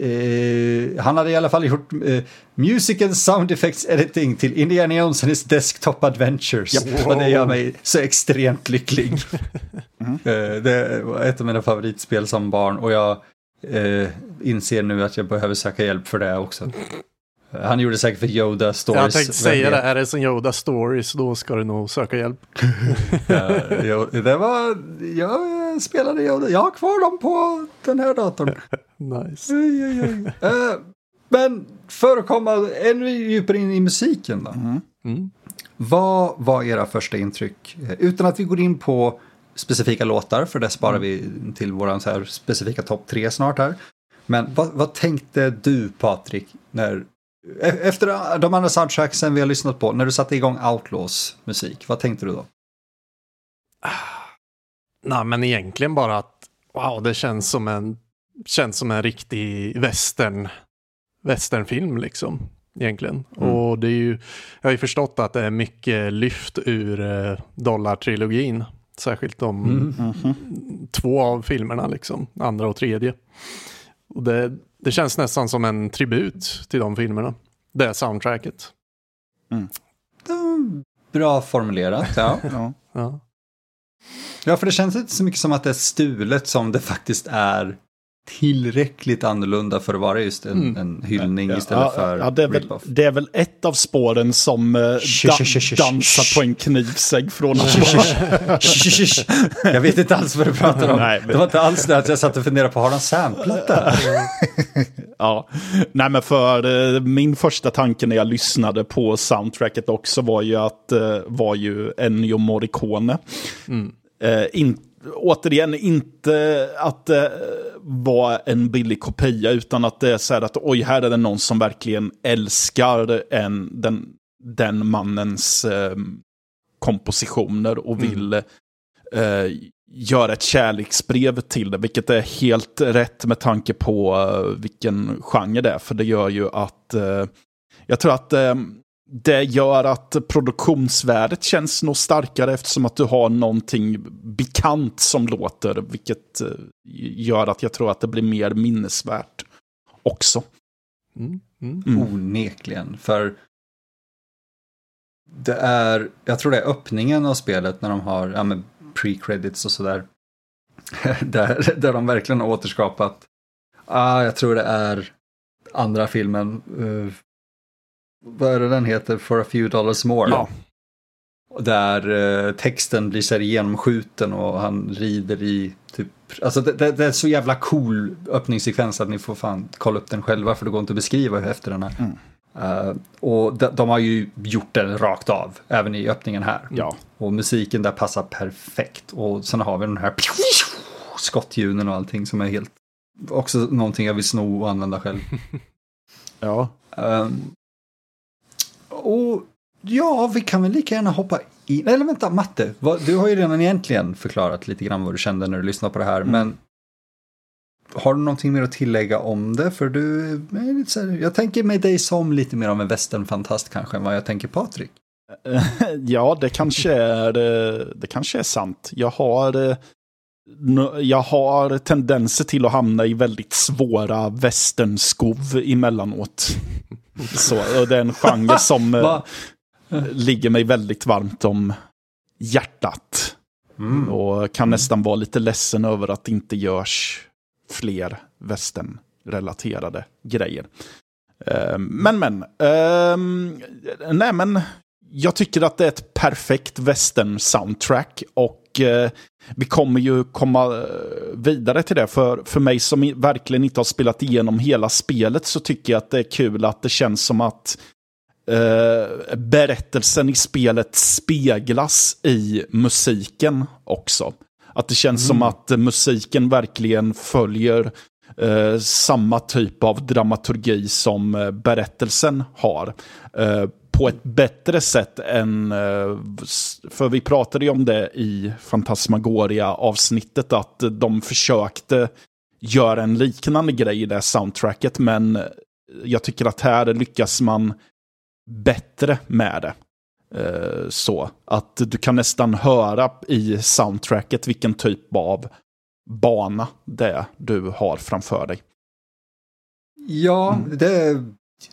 [SPEAKER 1] eh, han hade i alla fall gjort eh, Music and Sound Effects Editing till Indiana Jones and his Desktop Adventures.
[SPEAKER 2] Japp.
[SPEAKER 1] Och det gör mig så extremt lycklig. Eh, det var ett av mina favoritspel som barn och jag eh, inser nu att jag behöver söka hjälp för det också. Han gjorde säkert för Yoda Stories.
[SPEAKER 3] Jag tänkte säga det, är det som Yoda Stories då ska du nog söka hjälp.
[SPEAKER 1] ja, det var, jag spelade Yoda, jag har kvar dem på den här datorn.
[SPEAKER 3] nice.
[SPEAKER 1] Oj, oj, oj. Uh, men för att komma ännu djupare in i musiken då.
[SPEAKER 2] Mm.
[SPEAKER 3] Mm.
[SPEAKER 1] Vad var era första intryck? Utan att vi går in på specifika låtar, för det sparar mm. vi till vår så här specifika topp tre snart här. Men vad, vad, tänkte du Patrik när, efter de andra soundtracksen vi har lyssnat på, när du satte igång Outlaws musik, vad tänkte du då?
[SPEAKER 3] Nej, men egentligen bara att wow, det känns som en, känns som en riktig western, westernfilm liksom. Egentligen. Mm. Och det är ju, jag har ju förstått att det är mycket lyft ur eh, dollartrilogin. Särskilt de mm. Mm. två av filmerna, liksom, andra och tredje. Och det, det känns nästan som en tribut till de filmerna. Det soundtracket.
[SPEAKER 1] Mm. Bra formulerat, ja.
[SPEAKER 3] ja. ja.
[SPEAKER 1] Ja, för det känns inte så mycket som att det är stulet som det faktiskt är tillräckligt annorlunda för att vara just en, mm. en hyllning ja, istället
[SPEAKER 2] ja,
[SPEAKER 1] för
[SPEAKER 2] ja, det, är väl, det är väl ett av spåren som uh, da, dansar på en knivsägg från
[SPEAKER 1] Jag vet inte alls vad du pratar om. Nej, men... Det var inte alls det att jag satt och funderade på, har de samplat det?
[SPEAKER 2] ja, nej men för uh, min första tanke när jag lyssnade på soundtracket också var ju att, uh, var ju Ennio Morricone. Mm. Uh, inte återigen inte att det var en billig kopia, utan att det är så här att oj, här är det någon som verkligen älskar en, den, den mannens eh, kompositioner och mm. vill eh, göra ett kärleksbrev till det, vilket är helt rätt med tanke på uh, vilken genre det är, för det gör ju att uh, jag tror att uh, det gör att produktionsvärdet känns nog starkare eftersom att du har någonting bekant som låter, vilket eh, gör att jag tror att det blir mer minnesvärt också.
[SPEAKER 1] Mm. Mm. Mm. Onekligen, för det är, jag tror det är öppningen av spelet när de har ja, pre-credits och sådär. där, där de verkligen har återskapat, ah, jag tror det är andra filmen, uh, vad är det den heter, For a few dollars more. Ja. Där eh, texten blir så här genomskjuten och han rider i typ, alltså det, det, det, är så jävla cool öppningssekvens att ni får fan kolla upp den själva för det går inte att beskriva efter den här. Mm. Uh, och de, de, har ju gjort den rakt av, även i öppningen här.
[SPEAKER 2] Ja.
[SPEAKER 1] Och musiken där passar perfekt. Och sen har vi den här skottljuden och allting som är helt, också någonting jag vill sno och använda själv.
[SPEAKER 2] ja.
[SPEAKER 1] Um, och ja, vi kan väl lika gärna hoppa in. Eller vänta, Matte, du har ju redan egentligen förklarat lite grann vad du kände när du lyssnade på det här. Mm. Men har du någonting mer att tillägga om det? För du jag tänker mig dig som lite mer av en västernfantast kanske än vad jag tänker Patrik.
[SPEAKER 2] Ja, det kanske är, det kanske är sant. Jag har, jag har tendenser till att hamna i väldigt svåra västernskov emellanåt. Så, och det är en genre som eh, ligger mig väldigt varmt om hjärtat. Mm. Och kan nästan vara lite ledsen över att det inte görs fler västern-relaterade grejer. Uh, men, men. Uh, nej, men. Jag tycker att det är ett perfekt västern-soundtrack. Och uh, vi kommer ju komma eh, vidare till det. För, för mig som verkligen inte har spelat igenom hela spelet så tycker jag att det är kul att det känns som att eh, berättelsen i spelet speglas i musiken också. Att det känns mm. som att musiken verkligen följer eh, samma typ av dramaturgi som eh, berättelsen har. Eh, på ett bättre sätt än, eh, för vi pratade ju om det i Fantasmagoria-avsnittet, att de försökte göra en liknande grej i det soundtracket, men jag tycker att här lyckas man bättre med det. Eh, så att du kan nästan höra i soundtracket vilken typ av bana det är du har framför dig.
[SPEAKER 1] Ja, mm. det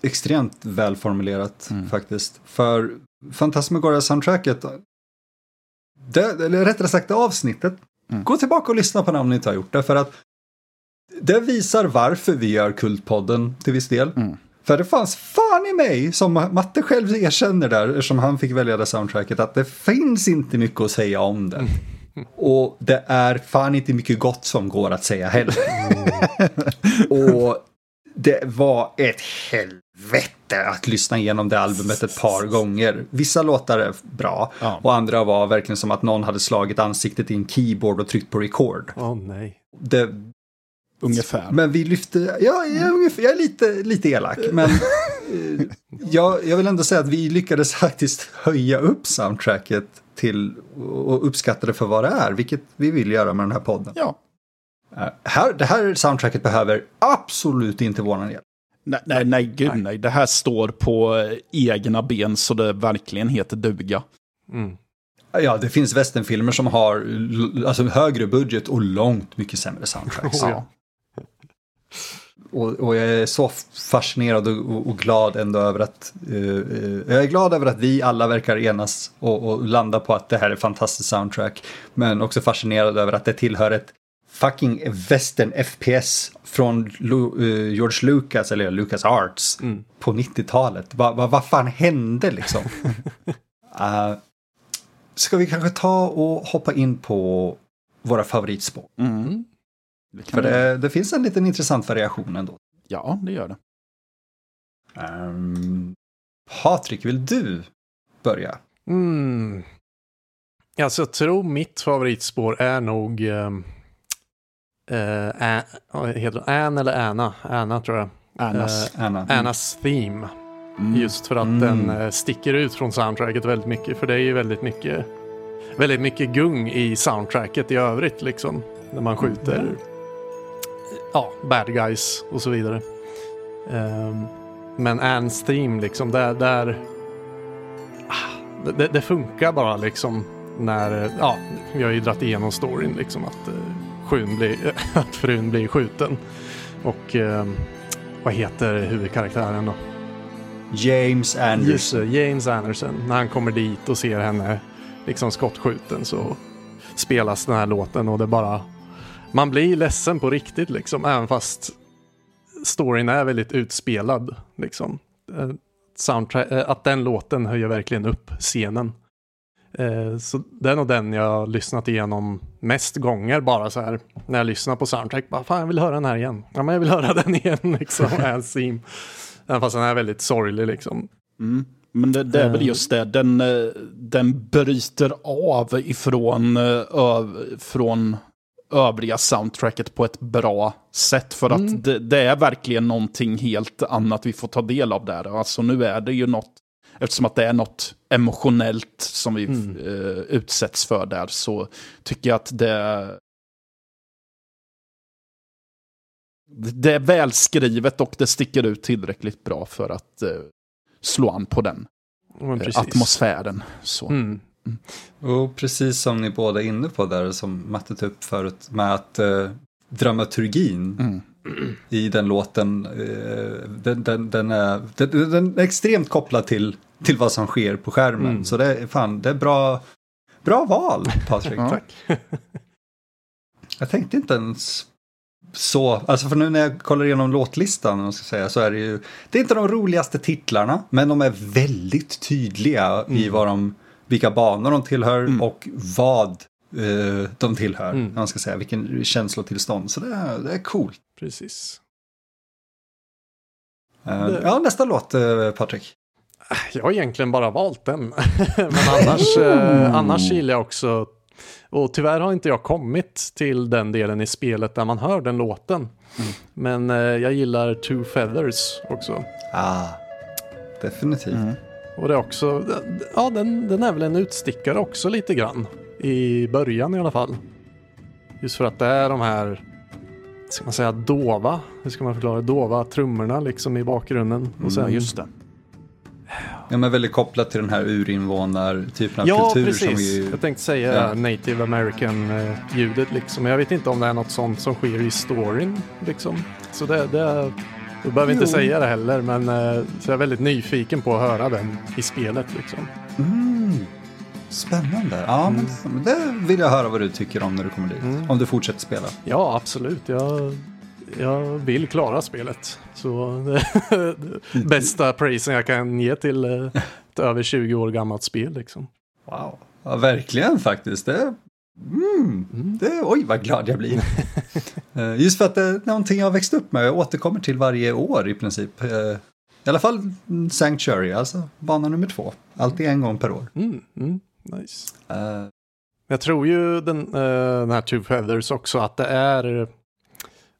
[SPEAKER 1] extremt välformulerat mm. faktiskt. För Fantasmagoria-soundtracket, eller rättare sagt avsnittet, mm. gå tillbaka och lyssna på det om ni inte har gjort det. För att det visar varför vi gör Kultpodden till viss del. Mm. För det fanns fan i mig, som Matte själv erkänner där, eftersom han fick välja det soundtracket, att det finns inte mycket att säga om det. Och det är fan inte mycket gott som går att säga heller. och det var ett helvete att lyssna igenom det albumet ett par gånger. Vissa låtar är bra
[SPEAKER 2] Ja.
[SPEAKER 1] och andra var verkligen som att någon hade slagit ansiktet i en keyboard och tryckt på record.
[SPEAKER 3] Åh nej.
[SPEAKER 1] Det,
[SPEAKER 2] Ungefär.
[SPEAKER 1] men vi lyfte, ja, jag, är ungefär, jag är lite, lite elak, men eh, jag, jag vill ändå säga att vi lyckades faktiskt höja upp soundtracket till och uppskatta det för vad det är, vilket vi vill göra med den här podden.
[SPEAKER 2] Ja.
[SPEAKER 1] Eh, här, det här soundtracket behöver absolut inte våran hjälp.
[SPEAKER 2] Nej, nej, nej, gud nej. Det här står på eh, egna ben så det verkligen heter duga.
[SPEAKER 3] Mm.
[SPEAKER 1] Ja, det finns västernfilmer som har alltså, högre budget och långt mycket sämre soundtracks.
[SPEAKER 3] Oh, ja.
[SPEAKER 1] Och, och jag är så fascinerad och, och, och glad ändå över att eh, eh, jag är glad över att vi alla verkar enas och, och landa på att det här är fantastiskt soundtrack. Men också fascinerad över att det tillhör ett fucking western FPS från Lu, eh, George Lucas eller Lucas Arts
[SPEAKER 3] Mm.
[SPEAKER 1] på 90-talet. Vad va, vad fan hände liksom? uh, ska vi kanske ta och hoppa in på våra favoritspår?
[SPEAKER 2] Mm. Det
[SPEAKER 1] För det, det finns en liten intressant variation ändå.
[SPEAKER 2] Ja, det gör det.
[SPEAKER 1] Um, Patrik, vill du börja?
[SPEAKER 3] Mm. Alltså jag tror mitt favoritspår är nog ehm, eh, heter det? Ann eller Anna? Anna tror jag.
[SPEAKER 2] Annas.
[SPEAKER 3] Eh,
[SPEAKER 1] Anna.
[SPEAKER 3] Annas theme.
[SPEAKER 2] Mm.
[SPEAKER 3] Just för att
[SPEAKER 1] Mm.
[SPEAKER 3] den eh, sticker ut från soundtracket väldigt mycket. För det är ju väldigt mycket, väldigt mycket gung i soundtracket i övrigt liksom. När man skjuter ja, bad guys och så vidare. Ehm, men Anns theme liksom, där, där ah, det, det funkar bara liksom när, ja, vi har ju dragit igenom storyn liksom att, eh, frun blir, att frun blir skjuten. Och ehm, vad heter huvudkaraktären då?
[SPEAKER 1] James
[SPEAKER 3] Just
[SPEAKER 1] Anderson.
[SPEAKER 3] det, James Anderson. När han kommer dit och ser henne liksom skottskjuten så spelas den här låten och det bara... Man blir ledsen på riktigt liksom, även fast storyn är väldigt utspelad. Liksom. Eh, Soundtrack, eh, att den låten höjer verkligen upp scenen. Eh, Så är nog den jag har lyssnat igenom mest gånger bara så här. När jag lyssnar på soundtrack, bara fan jag vill höra den här igen. Ja men jag vill höra den igen liksom, theme. Även fast den är väldigt sorglig liksom.
[SPEAKER 2] Mm. Men det, det är väl
[SPEAKER 3] Eh.
[SPEAKER 2] just det, den, eh, den bryter av ifrån ö, från övriga soundtracket på ett bra sätt. För att
[SPEAKER 3] Mm.
[SPEAKER 2] det, det är verkligen någonting helt annat vi får ta del av där. Alltså nu är det ju något, eftersom att det är något emotionellt som vi
[SPEAKER 3] Mm.
[SPEAKER 2] eh, utsätts för där, så tycker jag att det det är välskrivet och det sticker ut tillräckligt bra för att eh, slå an på den eh, atmosfären. Så.
[SPEAKER 3] Mm.
[SPEAKER 1] Och precis som ni båda är inne på där, som Matte tog upp förut, med att eh, dramaturgin
[SPEAKER 2] Mm.
[SPEAKER 1] i den låten, eh, den, den, den, är, den, den är extremt kopplad till, till vad som sker på skärmen.
[SPEAKER 3] Mm.
[SPEAKER 1] Så det är, fan, det är bra, bra val, Patrik.
[SPEAKER 2] Ja.
[SPEAKER 3] Tack.
[SPEAKER 1] Jag tänkte inte ens så, alltså för nu när jag kollar igenom låtlistan, ska säga, så är det ju, det är inte de roligaste titlarna, men de är väldigt tydliga i
[SPEAKER 3] Mm.
[SPEAKER 1] vad de, vilka banor de tillhör
[SPEAKER 2] Mm.
[SPEAKER 1] och vad eh, de tillhör,
[SPEAKER 3] Mm.
[SPEAKER 1] man ska säga, vilken känslotillstånd. Så det är, det är coolt.
[SPEAKER 3] Precis.
[SPEAKER 1] Eh,
[SPEAKER 3] Det-
[SPEAKER 1] Ja, nästa låt, eh, Patrik.
[SPEAKER 3] Jag har egentligen bara valt den. Men annars, eh, annars gillar jag också, och tyvärr har inte jag kommit till den delen i spelet där man hör den låten. Men eh, jag gillar Two Feathers också.
[SPEAKER 1] Ah, definitivt.
[SPEAKER 2] Mm.
[SPEAKER 3] Och det är också, ja den, den är väl en utstickare också lite grann. I början i alla fall. Just för att det är de här, ska man säga dova, hur ska man förklara det? Dova trummorna liksom i bakgrunden. Och sen,
[SPEAKER 2] Mm, just det.
[SPEAKER 1] Ja, men väldigt kopplat till den här urinvånartypen av
[SPEAKER 3] Ja,
[SPEAKER 1] kultur
[SPEAKER 3] precis.
[SPEAKER 1] som vi...
[SPEAKER 3] Jag tänkte säga
[SPEAKER 1] Ja.
[SPEAKER 3] native american-ljudet liksom. Jag vet inte om det är något sånt som sker i storyn liksom. Så det, det du behöver inte
[SPEAKER 1] Jo.
[SPEAKER 3] säga det heller, men eh, så jag är väldigt nyfiken på att höra den i spelet liksom.
[SPEAKER 1] Mm, spännande. Ja, men det vill jag höra vad du tycker om när du kommer dit.
[SPEAKER 3] Mm.
[SPEAKER 1] Om du fortsätter spela.
[SPEAKER 3] Ja, absolut. Jag, jag vill klara spelet. Så bästa prisen jag kan ge till eh, ett över 20 år gammalt spel liksom.
[SPEAKER 1] Wow. Ja, verkligen faktiskt. Det, mm, det, oj, vad glad jag blir. Eh, Just för att det är någonting jag har växt upp med. Jag återkommer till varje år i princip. Eh, I alla fall Sanctuary, alltså bana nummer två. Alltid en gång per år.
[SPEAKER 3] Mm, mm, nice.
[SPEAKER 1] Eh,
[SPEAKER 3] Jag tror ju den, eh, den här Two Feathers också att det är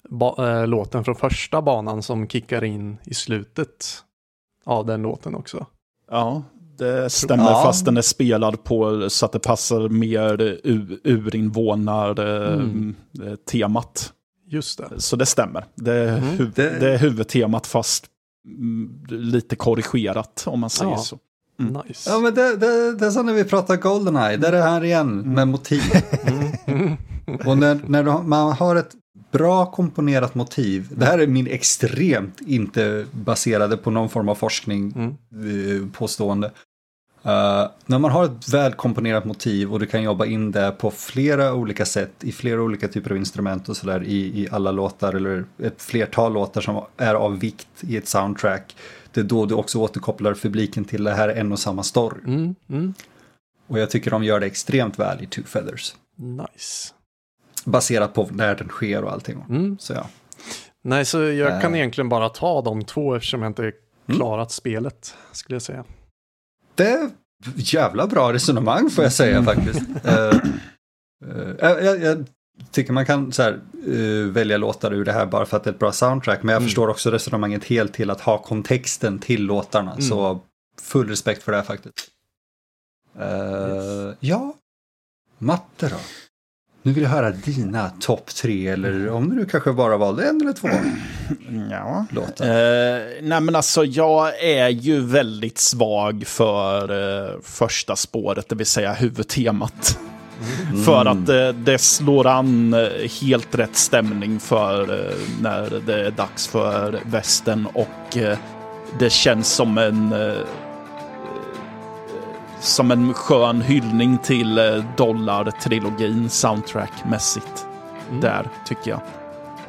[SPEAKER 3] ba- eh, låten från första banan som kickar in i slutet av den låten också.
[SPEAKER 2] Ja, det stämmer
[SPEAKER 1] Ja.
[SPEAKER 2] fast den är spelad på så att det passar mer u- urinvånar-temat.
[SPEAKER 3] Just det.
[SPEAKER 2] Så det stämmer. Det är,
[SPEAKER 3] Mm.
[SPEAKER 2] huv-
[SPEAKER 1] Det-
[SPEAKER 2] det är huvudtemat fast mm, lite korrigerat om man säger
[SPEAKER 3] Ja.
[SPEAKER 2] så.
[SPEAKER 3] Nice.
[SPEAKER 1] Ja, men det, det, det är som när vi pratar Goldeneye. Det är det här igen med motiv.
[SPEAKER 3] Mm.
[SPEAKER 1] Och när, när du man har ett bra komponerat motiv. Det här är min extremt inte baserade på någon form av forskning
[SPEAKER 3] Mm.
[SPEAKER 1] eh, påstående. Eh, när man har ett välkomponerat motiv och du kan jobba in det på flera olika sätt i flera olika typer av instrument och sådär i, i alla låtar eller ett flertal låtar som är av vikt i ett soundtrack. Det är då du också återkopplar publiken till det här är en och samma story.
[SPEAKER 3] Mm, mm.
[SPEAKER 1] Och jag tycker de gör det extremt väl i Two Feathers.
[SPEAKER 3] Nice.
[SPEAKER 1] Baserat på när den sker och allting.
[SPEAKER 3] Mm.
[SPEAKER 1] Så ja.
[SPEAKER 3] Nej, så jag kan
[SPEAKER 1] Eh.
[SPEAKER 3] egentligen bara ta de två eftersom jag inte klarat spelet, skulle jag säga.
[SPEAKER 1] Det är jävla bra resonemang får jag säga faktiskt. Eh, eh, jag, jag tycker man kan så här, eh, välja låtar ur det här bara för att det är ett bra soundtrack. Men jag förstår också resonemanget helt till att ha kontexten till låtarna. Så full respekt för det här faktiskt. Eh, Ja, matte då? Nu vill jag höra dina topp tre eller om du kanske bara valde en eller två
[SPEAKER 2] Ja.
[SPEAKER 1] låtar.
[SPEAKER 2] Eh, nej men alltså jag är ju väldigt svag för eh, första spåret, det vill säga huvudtemat. För att eh, det slår an eh, helt rätt stämning för eh, när det är dags för västen och eh, det känns som en som en skön hyllning till eh, Dollar-trilogin soundtrackmässigt. Där, tycker jag.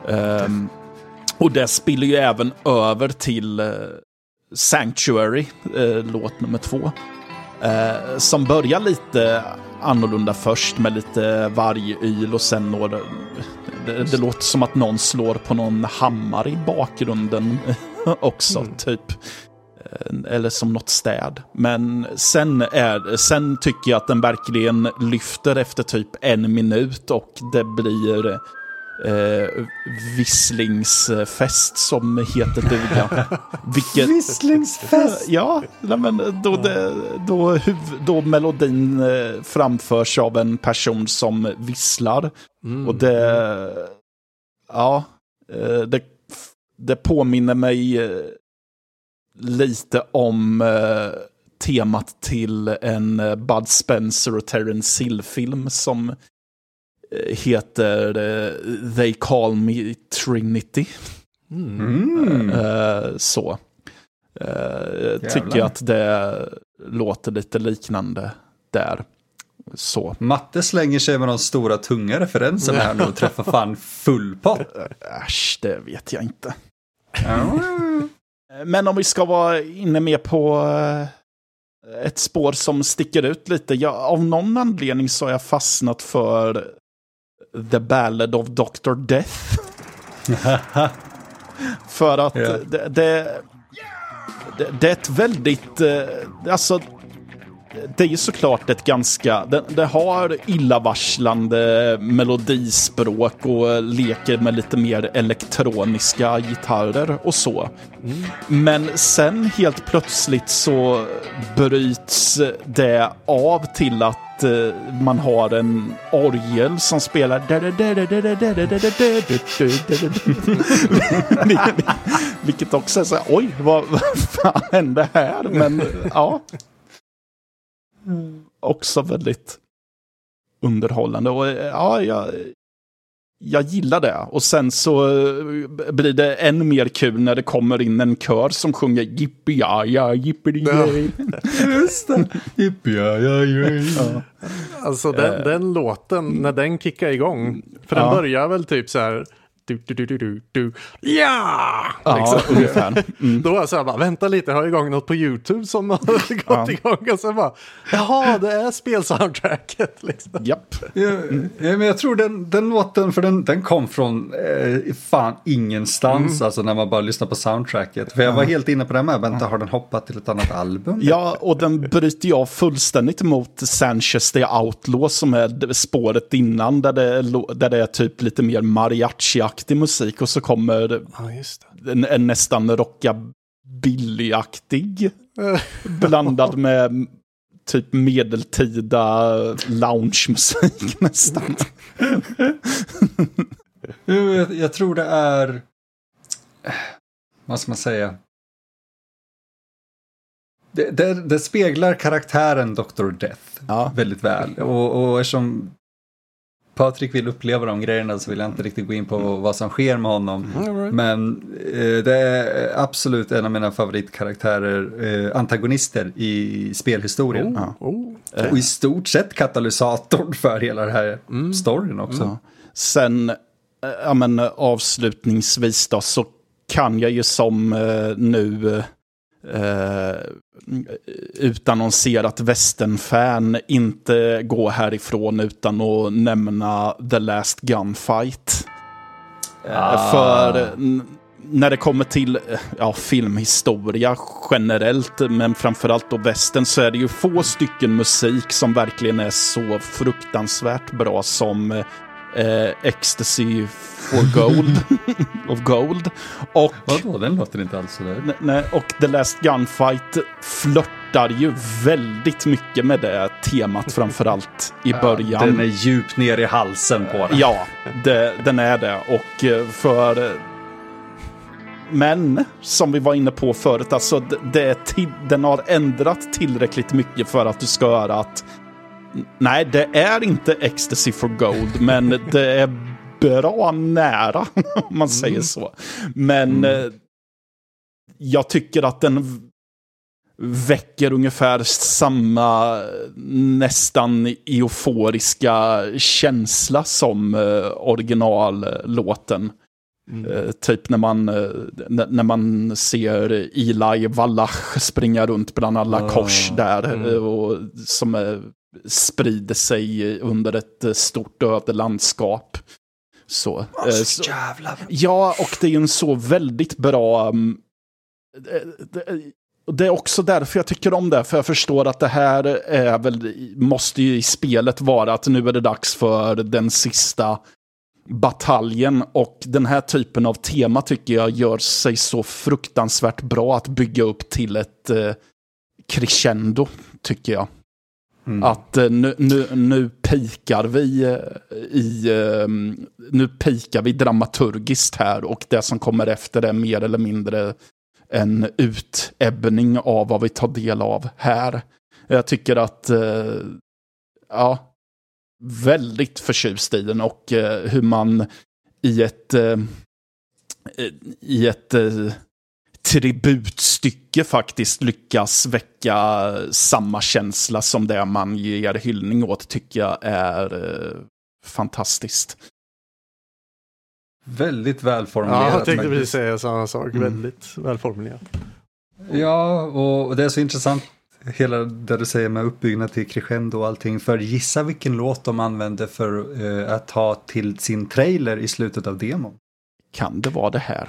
[SPEAKER 2] Ehm, och det spiller ju även över till eh, Sanctuary, eh, låt nummer två. Eh, som börjar lite annorlunda först med lite vargyl och sen några... Det, det låter som att någon slår på någon hammare i bakgrunden också, typ. Eh, Eller som något städ. Men sen, är, sen tycker jag att den verkligen lyfter efter typ en minut och det blir eh, visslingsfest som heter duga. Vilket,
[SPEAKER 1] Visslingsfest!
[SPEAKER 2] Ja, men då, det, då, då melodin eh, framförs av en person som visslar.
[SPEAKER 3] Mm.
[SPEAKER 2] Och det... Ja, eh, det, det påminner mig lite om eh, temat till en eh, Bud Spencer och Terence Hill-film som eh, heter eh, They Call Me Trinity.
[SPEAKER 1] Mm.
[SPEAKER 2] Eh, så. Jag tycker
[SPEAKER 1] Jävlar.
[SPEAKER 2] att det låter lite liknande där. Så.
[SPEAKER 1] Matte slänger sig med de stora tunga referenserna här nu och träffar fan full pott.
[SPEAKER 2] Äsch, det vet jag inte.
[SPEAKER 1] Ja.
[SPEAKER 2] Men om vi ska vara inne mer på eh, ett spår som sticker ut lite. Jag, av någon anledning så har jag fastnat för The Ballad of Dr. Death. för att det, det, det, det är ett väldigt... eh, Alltså, det är ju såklart ett ganska... Det, det har illavarslande melodispråk och leker med lite mer elektroniska gitarrer och så. Men sen helt plötsligt så bryts det av till att man har en orgel som spelar... Vilket också är så här, oj, vad, vad fan hände här? Men ja. Också väldigt underhållande. Och ja, jag, jag gillar det. Och sen så eh, blir det än mer kul när det kommer in en kör som sjunger jippi ja ja jippi
[SPEAKER 3] Ja.
[SPEAKER 1] Just det. Yippee, ja, ja, ja.
[SPEAKER 3] Alltså den, den låten, när den kickar igång, för
[SPEAKER 2] Ja.
[SPEAKER 3] den börjar väl typ så här du, du, du, du, du, du. Ja!
[SPEAKER 2] Ja,
[SPEAKER 3] Liksom.
[SPEAKER 2] ungefär. Mm.
[SPEAKER 3] Då var jag så här bara, vänta lite, jag har igång något på YouTube som har gått
[SPEAKER 2] Ja.
[SPEAKER 3] igång. Och så bara, jaha, det är spelsoundtracket. Liksom.
[SPEAKER 2] Japp.
[SPEAKER 1] Ja, ja, men jag tror den, den låten, för den, den kom från eh, fan ingenstans, alltså när man bara lyssnar på soundtracket. För jag var helt inne på det med, vänta har den hoppat till ett annat album?
[SPEAKER 2] Ja, och den bryter jag fullständigt mot Sanchez the Outlaw som är spåret innan där det, där det är typ lite mer mariachi-aktig musik och så kommer
[SPEAKER 3] Ja, just
[SPEAKER 2] en, en nästan rockabilly-aktig blandad med typ medeltida loungemusik nästan.
[SPEAKER 1] Jag, jag tror det är, vad ska man säga? Det, det, det speglar karaktären Dr. Death
[SPEAKER 2] Ja.
[SPEAKER 1] väldigt väl. Och, och eftersom Patrik vill uppleva de grejerna så vill jag inte riktigt gå in på vad som sker med honom.
[SPEAKER 3] All
[SPEAKER 1] Men eh, det är absolut en av mina favoritkaraktärer, eh, antagonister i spelhistorien.
[SPEAKER 3] Oh, oh.
[SPEAKER 1] Och i stort sett katalysatorn för hela den här storyn också.
[SPEAKER 2] Ja. Sen, eh, ja men eh, avslutningsvis då, så kan jag ju som eh, nu eh, utannonserat västernfan inte gå härifrån utan att nämna The Last Gunfight. Eh, För n- när det kommer till eh, ja, filmhistoria generellt, men framförallt då västern, så är det ju få stycken musik som verkligen är så fruktansvärt bra som eh, Ecstasy for Gold. of Gold. Och,
[SPEAKER 1] Vadå, den låter inte alls sådär.
[SPEAKER 2] ne- ne- och The Last Gunfight flörtar ju väldigt mycket med det temat framförallt i början.
[SPEAKER 1] Den är djupt ner i halsen på den.
[SPEAKER 2] Ja, det, den är det. Och eh, för... Men, som vi var inne på förut, alltså det, det den har ändrat tillräckligt mycket för att du ska höra att nej, det är inte Ecstasy for Gold, men det är bra nära, om man säger så. Men eh, jag tycker att den väcker ungefär samma nästan euforiska känsla som eh, originallåten. Eh, typ när man, när man ser Eli Wallach springa runt bland alla kors där. eh, Och, som sprider sig under ett eh, stort ödelandskap. Så, eh, så,
[SPEAKER 1] Jävla.
[SPEAKER 2] Ja, och det är en så väldigt bra... det, det, och det är också därför jag tycker om det, för jag förstår att det här är väl, måste ju i spelet vara att nu är det dags för den sista bataljen och den här typen av tema tycker jag gör sig så fruktansvärt bra att bygga upp till ett eh, crescendo, tycker jag.
[SPEAKER 1] Mm.
[SPEAKER 2] Att eh, nu, nu, nu pikar vi eh, i... Ehm, nu pikar vi dramaturgiskt här och det som kommer efter är mer eller mindre en utebbning av vad vi tar del av här. Jag tycker att... Eh, ja, väldigt förtjust i den och hur man i ett... I ett tributstycke faktiskt lyckas väcka samma känsla som det man ger hyllning åt tycker jag är eh, fantastiskt.
[SPEAKER 1] Väldigt välformulerat.
[SPEAKER 3] Ja, jag tänkte precis säga samma sak. Väldigt välformulerat.
[SPEAKER 1] Ja, och och det är så intressant hela det du säger med uppbyggnad till crescendo och allting. För gissa vilken låt de använde för eh, att ha till sin trailer i slutet av demon.
[SPEAKER 2] Kan det vara det här?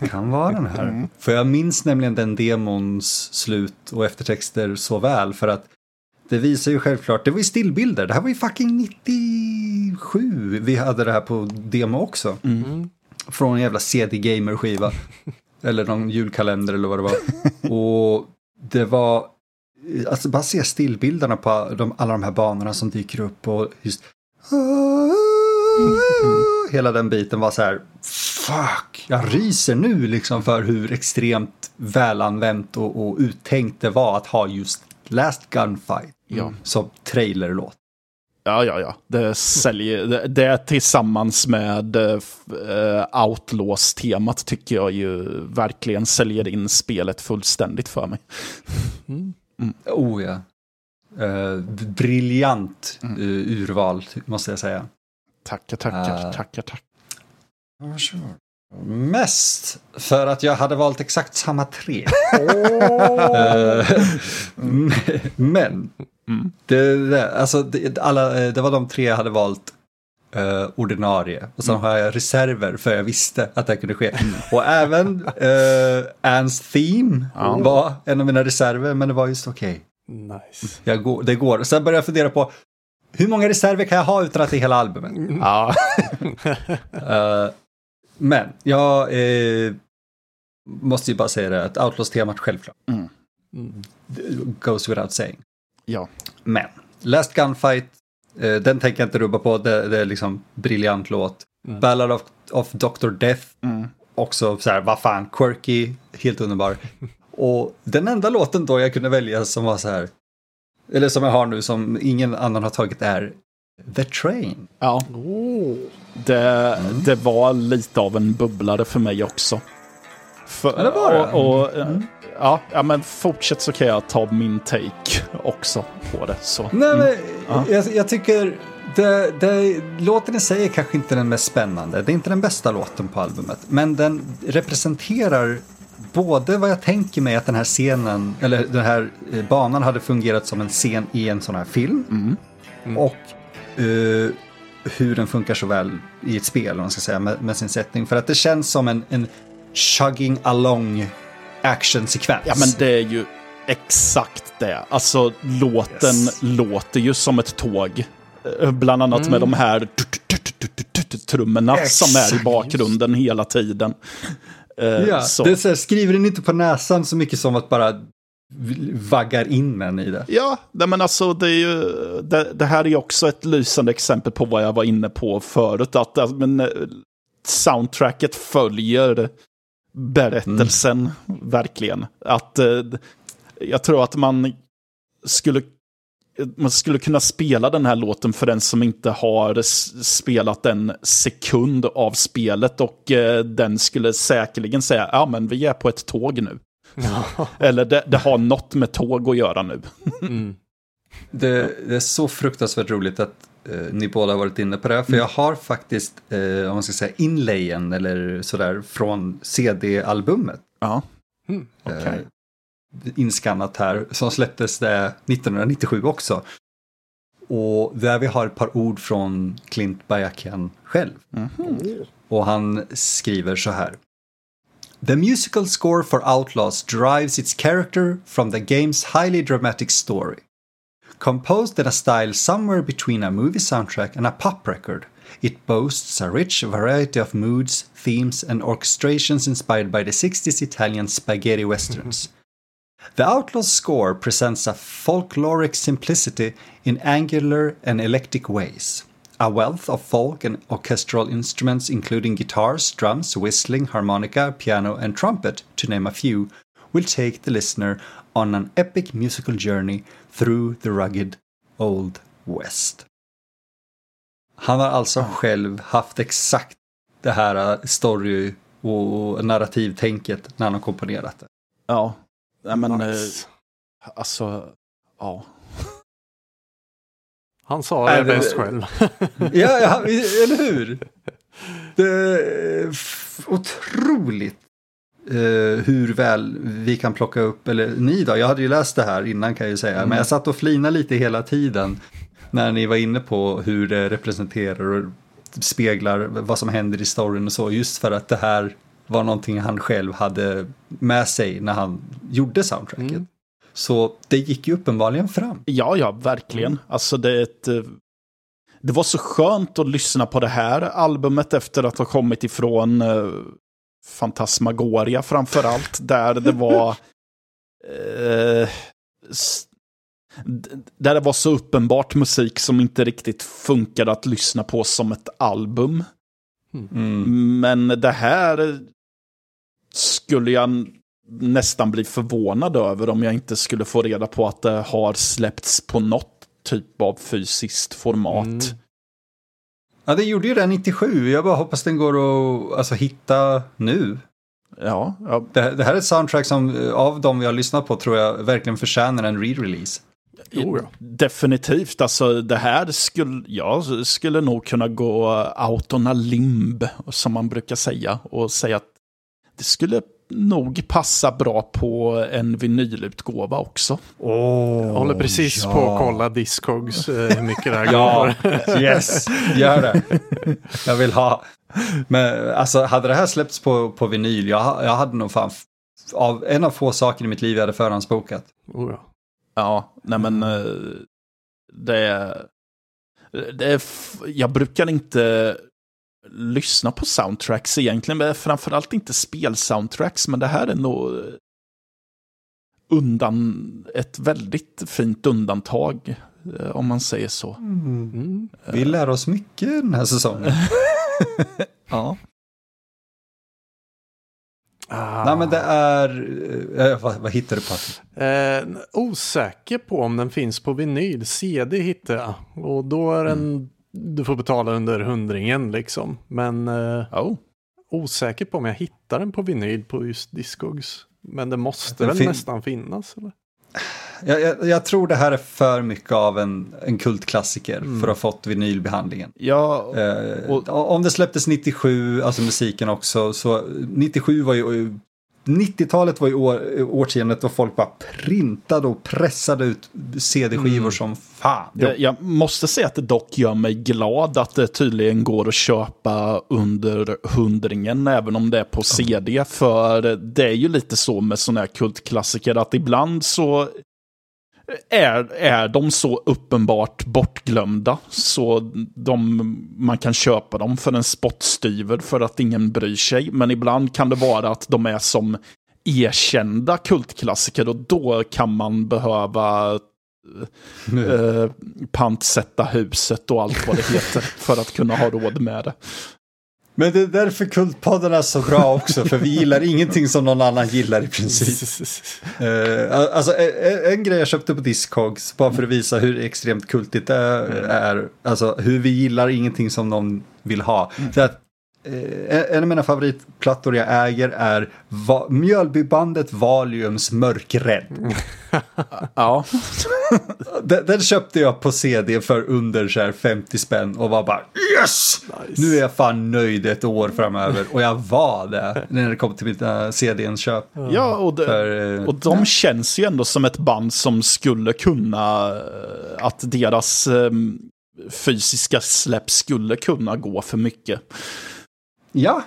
[SPEAKER 1] Kan vara den här. För jag minns nämligen den demons slut och eftertexter så väl för att det visar ju självklart, det var ju stillbilder, det här var ju fucking 97 vi hade det här på demo också. Från en jävla CD Gamer skiva. eller någon julkalender eller vad det var. och det var, alltså bara se stillbilderna på de, alla de här banorna som dyker upp och just Hela den biten var så här, fuck, jag ryser nu liksom för hur extremt välanvänt och, och uttänkt det var att ha just Last Gunfight
[SPEAKER 2] Ja.
[SPEAKER 1] som trailerlåt.
[SPEAKER 2] Ja, ja, ja. Det säljer, det, det tillsammans med eh, Outlaws-temat tycker jag ju verkligen säljer in spelet fullständigt för mig.
[SPEAKER 1] Oh ja. Eh, briljant eh, urval måste jag säga.
[SPEAKER 2] Tackar, tackar,
[SPEAKER 1] Ah.
[SPEAKER 2] tackar, tackar.
[SPEAKER 1] Varsågod. Mest för att jag hade valt exakt samma tre. Eh, Men, det, det, alltså, det, alla, eh, det var de tre jag hade valt eh, ordinarie. Och sen har jag reserver för jag visste att det kunde ske. Och även uh, Anns theme var en av mina reserver, men det var just okej.
[SPEAKER 3] Nice.
[SPEAKER 1] Jag går, det går. Sen började jag fundera på hur många reserver kan jag ha utan att det är hela albumet?
[SPEAKER 2] Ja.
[SPEAKER 1] Eh, men jag eh, måste ju bara säga det att Outlaws-temat självklart.
[SPEAKER 2] Mm.
[SPEAKER 1] Goes without saying.
[SPEAKER 2] ja.
[SPEAKER 1] Men Last Gunfight, eh, den tänker jag inte rubba på. Det, det är liksom briljant låt. Ballad of, of Dr. Death,
[SPEAKER 2] Mm.
[SPEAKER 1] också så här, vad fan, quirky, helt underbar. Och den enda låten då jag kunde välja som var så här, eller som jag har nu som ingen annan har tagit är The Train.
[SPEAKER 2] ja.
[SPEAKER 3] Oh.
[SPEAKER 2] Det, det var lite av en bubblare för mig också. För,
[SPEAKER 1] Ja, det var det.
[SPEAKER 2] Och, och, eh, ja, ja, men fortsätt så kan jag ta min take också på det. Så.
[SPEAKER 1] Nej, men
[SPEAKER 2] Ja.
[SPEAKER 1] jag, jag tycker det, det, låten i sig är kanske inte den mest spännande. Det är inte den bästa låten på albumet. Men den representerar både vad jag tänker mig att den här scenen, eller den här eh, banan hade fungerat som en scen i en sån här film. Och eh, hur den funkar så väl i ett spel, om man ska säga, med, med sin sättning. För att det känns som en, en chugging along actionsekvens.
[SPEAKER 2] Ja, men det är ju exakt det. Alltså låten
[SPEAKER 1] Yes.
[SPEAKER 2] låter ju som ett tåg. Eh, Bland annat med de här trummorna som är i bakgrunden hela tiden. Eh,
[SPEAKER 1] Ja,
[SPEAKER 2] så.
[SPEAKER 1] det är så här, skriver den inte på näsan så mycket som att bara vaggar in en i det.
[SPEAKER 2] Ja, nej, men alltså det, är ju, det, det här är ju också ett lysande exempel på vad jag var inne på förut. Att alltså, men, eh, soundtracket följer berättelsen verkligen. Att eh, jag tror att man skulle man skulle kunna spela den här låten för den som inte har spelat en sekund av spelet och eh, den skulle säkerligen säga ja men vi är på ett tåg nu. Eller det, det har något med tåg att göra nu.
[SPEAKER 3] Mm.
[SPEAKER 1] det. Det är så fruktansvärt roligt att eh, ni båda har varit inne på det. För jag har faktiskt, eh, om man ska säga inlayen eller sådär, från CD-albumet.
[SPEAKER 2] Ja.
[SPEAKER 1] Eh, inskannat här, som släpptes det 1997 också. Och där vi har ett par ord från Clint Bajakian själv. Och han skriver så här. The musical score for Outlaws derives its character from the game's highly dramatic story. Composed in a style somewhere between a movie soundtrack and a pop record, it boasts a rich variety of moods, themes, and orchestrations inspired by the 60s Italian spaghetti westerns. The Outlaws score presents a folkloric simplicity in angular and eclectic ways. A wealth of folk and orchestral instruments, including guitars, drums, whistling, harmonica, piano, and trumpet, to name a few, will take the listener on an epic musical journey through the rugged Old West. Han har alltså själv haft exakt det här story och narrativtänket när han har komponerat det.
[SPEAKER 2] Ja. Nej, men
[SPEAKER 3] Nice.
[SPEAKER 2] eh, alltså, ja.
[SPEAKER 3] Han sa det
[SPEAKER 1] det-
[SPEAKER 3] bäst själv.
[SPEAKER 1] Ja, ja, eller hur? Det är otroligt eh, hur väl vi kan plocka upp, eller ni då, jag hade ju läst det här innan kan jag ju säga, men jag satt och flinade lite hela tiden när ni var inne på hur det representerar och speglar vad som händer i storyn och så, just för att det här var någonting han själv hade med sig när han gjorde soundtracket.
[SPEAKER 3] Mm.
[SPEAKER 1] Så det gick ju uppenbarligen fram.
[SPEAKER 2] Ja, ja, verkligen. Alltså det är ett... eh, Det var så skönt att lyssna på det här albumet efter att ha kommit ifrån uh, Fantasmagoria framför allt. Där det var... eh, där det var så uppenbart musik som inte riktigt funkade att lyssna på som ett album.
[SPEAKER 1] Mm.
[SPEAKER 2] Men det här skulle jag nästan bli förvånad över om jag inte skulle få reda på att det har släppts på något typ av fysiskt format.
[SPEAKER 3] Mm.
[SPEAKER 1] Ja, det gjorde ju det 97. Jag bara hoppas den går att alltså, hitta nu.
[SPEAKER 2] Ja, ja,
[SPEAKER 1] Det, det här är ett soundtrack som eh, av de vi har lyssnat på tror jag verkligen förtjänar en re-release.
[SPEAKER 3] Jo, ja.
[SPEAKER 2] Definitivt, alltså det här skulle, jag skulle nog kunna gå out on a limb, som man brukar säga, och säga att det skulle nog passa bra på en vinylutgåva också.
[SPEAKER 1] Oh,
[SPEAKER 3] Jag håller precis
[SPEAKER 1] ja.
[SPEAKER 3] på att kolla Discogs eh, hur mycket det här
[SPEAKER 1] Ja,
[SPEAKER 3] går.
[SPEAKER 1] yes, gör det. Jag vill ha. Men alltså, hade det här släppts på, på vinyl, jag, jag hade nog fan, av, en av få saker i mitt liv jag hade förhandsbokat.
[SPEAKER 3] Oh, ja.
[SPEAKER 2] Ja, nej men eh, det är... Det är jag brukar inte lyssna på soundtracks egentligen, men framförallt inte spelsoundtracks, men det här är nog undan, ett väldigt fint undantag, eh, om man säger så.
[SPEAKER 3] Mm.
[SPEAKER 1] Vi lär oss mycket den här säsongen.
[SPEAKER 2] Ja.
[SPEAKER 3] Ah.
[SPEAKER 1] Nej men det är, eh, vad, vad hittar du på?
[SPEAKER 3] Eh, osäker på om den finns på vinyl. CD hittar jag. Och då är den, du får betala under hundringen liksom. Men eh,
[SPEAKER 2] Oh.
[SPEAKER 3] osäker på om jag hittar den på vinyl på just Discogs. Men det måste
[SPEAKER 1] Den
[SPEAKER 3] väl
[SPEAKER 1] fin-
[SPEAKER 3] nästan finnas? Eller?
[SPEAKER 1] Jag, jag, jag tror det här är för mycket av en, en kultklassiker för att ha fått vinylbehandlingen.
[SPEAKER 2] Ja,
[SPEAKER 1] Eh,
[SPEAKER 2] Och-
[SPEAKER 1] om det släpptes 97, alltså musiken också, så 97 var ju 90-talet var ju år, årtiondet då folk bara printade och pressade ut CD-skivor som fan.
[SPEAKER 2] det, jag måste säga att det dock gör mig glad att det tydligen går att köpa under hundringen, även om det är på CD. För det är ju lite så med sådana här kultklassiker, att ibland så är, är de så uppenbart bortglömda så de, man kan köpa dem för en spottstyver för att ingen bryr sig. Men ibland kan det vara att de är som erkända kultklassiker och då kan man behöva eh, pantsätta huset och allt vad det heter för att kunna ha råd med det.
[SPEAKER 1] Men det är därför Kultpodden är så bra också, för vi gillar ingenting som någon annan gillar i princip. Eh, alltså en, en grej jag köpte på Discogs, bara för att visa hur extremt kultigt det är, alltså hur vi gillar ingenting som någon vill ha. Så att, en av mina favoritplattor jag äger är Va- Mjölbybandet Valiums Mörkrädd.
[SPEAKER 2] Ja,
[SPEAKER 1] Den, den köpte jag på CD för under så här 50 spänn och var bara yes!
[SPEAKER 3] Nice.
[SPEAKER 1] Nu är jag fan nöjd ett år framöver. Och jag var det när det kom till mitt uh, CD-inköp.
[SPEAKER 2] ja och, det,
[SPEAKER 1] För, eh,
[SPEAKER 2] och de känns ju ändå som ett band som skulle kunna, eh, att deras eh, fysiska släpp skulle kunna gå för mycket.
[SPEAKER 1] Ja,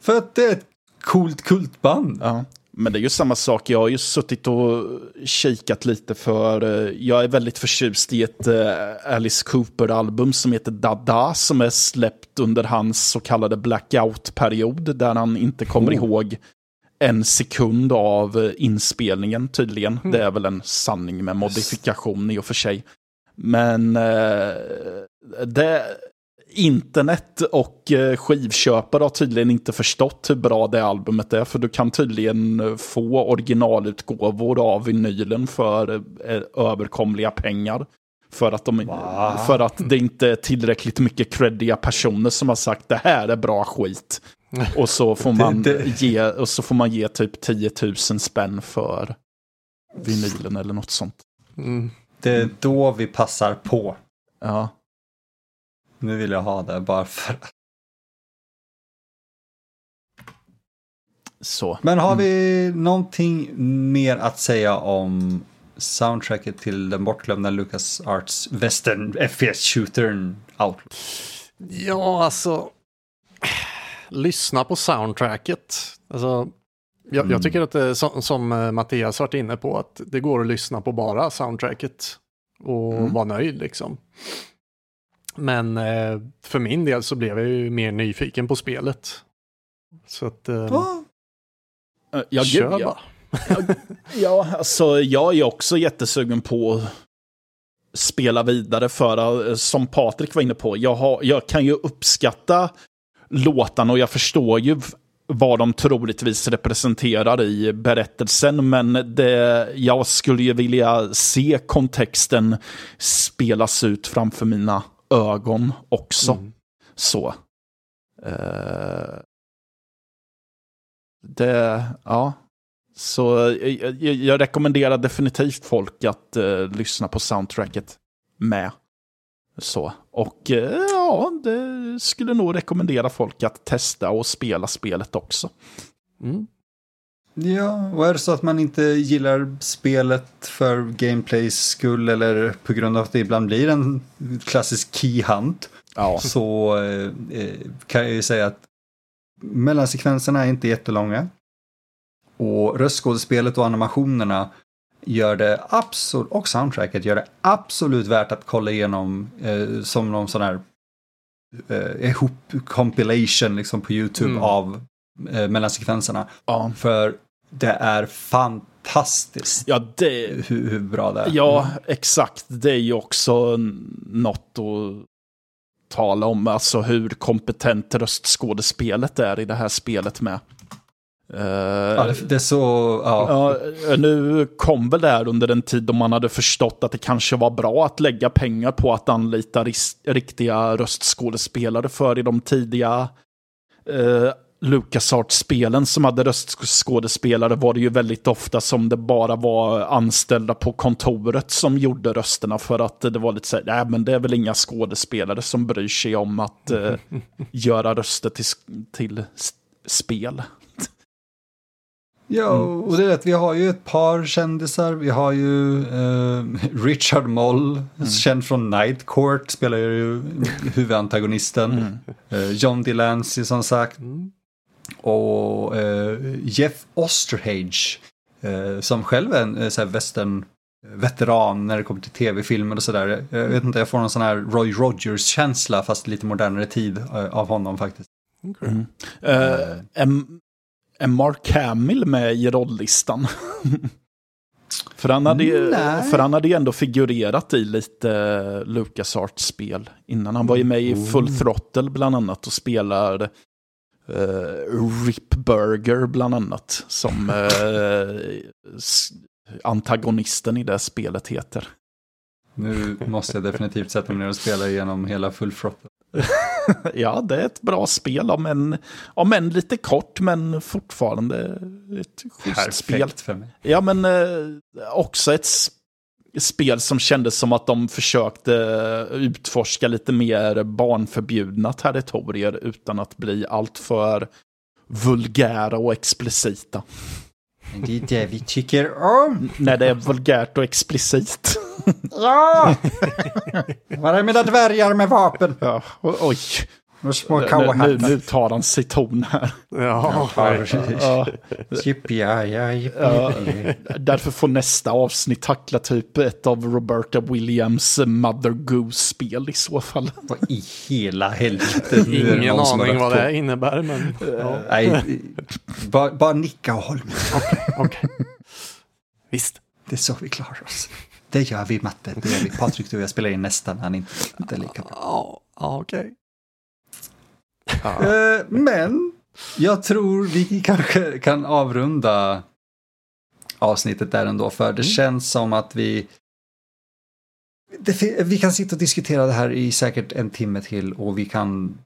[SPEAKER 1] för att det är ett coolt kultband.
[SPEAKER 2] Ja. Men det är ju samma sak, jag har ju suttit och kikat lite för, eh, jag är väldigt förtjust i ett eh, Alice Cooper-album som heter Dada, som är släppt under hans så kallade blackout-period, där han inte kommer
[SPEAKER 1] Oh.
[SPEAKER 2] ihåg en sekund av eh, inspelningen tydligen. Det är väl en sanning med modifikation i och för sig. Men det, internet och eh, skivköpare har tydligen inte förstått hur bra det albumet är. För du kan tydligen eh, få originalutgåvor av vinylen för eh, överkomliga pengar. För att, de, för att det inte är tillräckligt mycket creddiga personer som har sagt det här är bra skit. Och så får man, Ge, och så får man ge typ 10 000 spänn för vinylen eller något sånt.
[SPEAKER 3] Mm.
[SPEAKER 1] Det är då vi passar på.
[SPEAKER 2] Ja.
[SPEAKER 1] Nu vill jag ha det bara för
[SPEAKER 2] Så.
[SPEAKER 1] Men har vi någonting mer att säga om soundtracket till den bortglömda Lucas Arts Western FPS-shootern Outlaw?
[SPEAKER 3] Ja, alltså. Lyssna på soundtracket. Alltså, jag, jag tycker att det, som, som eh, Mattias varit inne på, att det går att lyssna på bara soundtracket och
[SPEAKER 2] Mm.
[SPEAKER 3] vara nöjd liksom. Men eh, för min del så blev jag ju mer nyfiken på spelet. Så att, eh,
[SPEAKER 2] Eh, Ja,
[SPEAKER 3] kör
[SPEAKER 2] gud, ja.
[SPEAKER 3] bara.
[SPEAKER 2] Ja, alltså jag är också jättesugen på att spela vidare för, eh, som Patrik var inne på, jag, har, jag kan ju uppskatta låtarna och jag förstår ju vad de troligtvis representerar i berättelsen, men det, jag skulle ju vilja se kontexten spelas ut framför mina ögon också.
[SPEAKER 3] Mm.
[SPEAKER 2] Så. Eh, det, ja. Så eh, jag, jag rekommenderar definitivt folk att uh, lyssna på soundtracket med. Så. Och uh, ja, det skulle nog rekommendera folk att testa och spela spelet också.
[SPEAKER 3] Mm.
[SPEAKER 1] Ja, och är det så att man inte gillar spelet för gameplays skull eller på grund av att det ibland blir en klassisk key hunt
[SPEAKER 2] Ja.
[SPEAKER 1] så eh, kan jag ju säga att mellansekvenserna är inte jättelånga. Och röstskådespelet och animationerna gör det absolut, och soundtracket gör det absolut värt att kolla igenom eh, som någon sån här eh, ihop compilation liksom på YouTube
[SPEAKER 3] Mm.
[SPEAKER 1] av eh, mellansekvenserna.
[SPEAKER 2] Ja,
[SPEAKER 1] För det är fantastiskt
[SPEAKER 2] ja det,
[SPEAKER 1] hur, hur bra det är.
[SPEAKER 2] ja, exakt. Det är ju också något att tala om. Alltså hur kompetent röstskådespelet är i det här spelet med. Eh,
[SPEAKER 1] Ja, det, det är så, ja.
[SPEAKER 2] Ja, nu kom väl det här under en tid då man hade förstått att det kanske var bra att lägga pengar på att anlita riktiga röstskådespelare för i de tidiga eh, LucasArts-spelen som hade röstskådespelare var det ju väldigt ofta som det bara var anställda på kontoret som gjorde rösterna för att det var lite så här, nej men det är väl inga skådespelare som bryr sig om att eh, göra röster till, till spel.
[SPEAKER 1] Ja, och det är rätt. Vi har ju ett par kändisar. Vi har ju eh, Richard Moll, känd från Night Court, spelar ju huvudantagonisten. Eh, John DeLancey som sagt.
[SPEAKER 3] Mm.
[SPEAKER 1] Och eh, Jeff Osterhage, eh, som själv är en eh, så här western veteran när det kommer till tv-filmer och sådär. Jag vet inte, jag får någon sån här Roy Rogers-känsla fast lite modernare tid eh, av honom faktiskt.
[SPEAKER 3] Okej.
[SPEAKER 2] Mm. Eh, är, är Mark Hamill med i rolllistan? för, han hade, ju- för han hade ju ändå figurerat i lite uh, LucasArts-spel innan. Han var ju med i Full Throttle bland annat och spelar uh, Rip Burger bland annat. Som s- antagonisten i det spelet heter.
[SPEAKER 1] Nu måste jag definitivt sätta mig ner och spela igenom hela Full Throttle.
[SPEAKER 2] ja, det är ett bra spel, om än, om än lite kort, men fortfarande ett schysst spel.
[SPEAKER 1] Perfekt för mig.
[SPEAKER 2] Ja, men eh, också ett s- spel som kändes som att de försökte utforska lite mer barnförbjudna territorier utan att bli alltför vulgära och explicita.
[SPEAKER 1] Men det är det vi tycker om.
[SPEAKER 2] När det är vulgärt och explicit.
[SPEAKER 1] Ja! Var är mina dvärgar med vapen?
[SPEAKER 2] Ja, oj. Nu, nu, nu tar han sig ton här.
[SPEAKER 3] Ja,
[SPEAKER 2] Ja,
[SPEAKER 1] ja, ja,
[SPEAKER 2] därför får nästa avsnitt tackla typ ett av Roberta Williams Mother Goose-spel i så fall.
[SPEAKER 1] Vad i hela helvete? Är
[SPEAKER 3] ingen aning vad det innebär, men ja,
[SPEAKER 1] Nej, bara, bara nicka och håll med.
[SPEAKER 3] okej. Visst.
[SPEAKER 1] Det är så vi klarar oss. Det gör vi Matte, det gör vi. Patrik, du och jag spelar in nästan, han är inte, inte lika bra.
[SPEAKER 3] Ja, ja.
[SPEAKER 1] Eh, Men jag tror vi kanske kan avrunda avsnittet där ändå, för det känns som att vi det, vi kan sitta och diskutera det här i säkert en timme till och vi kan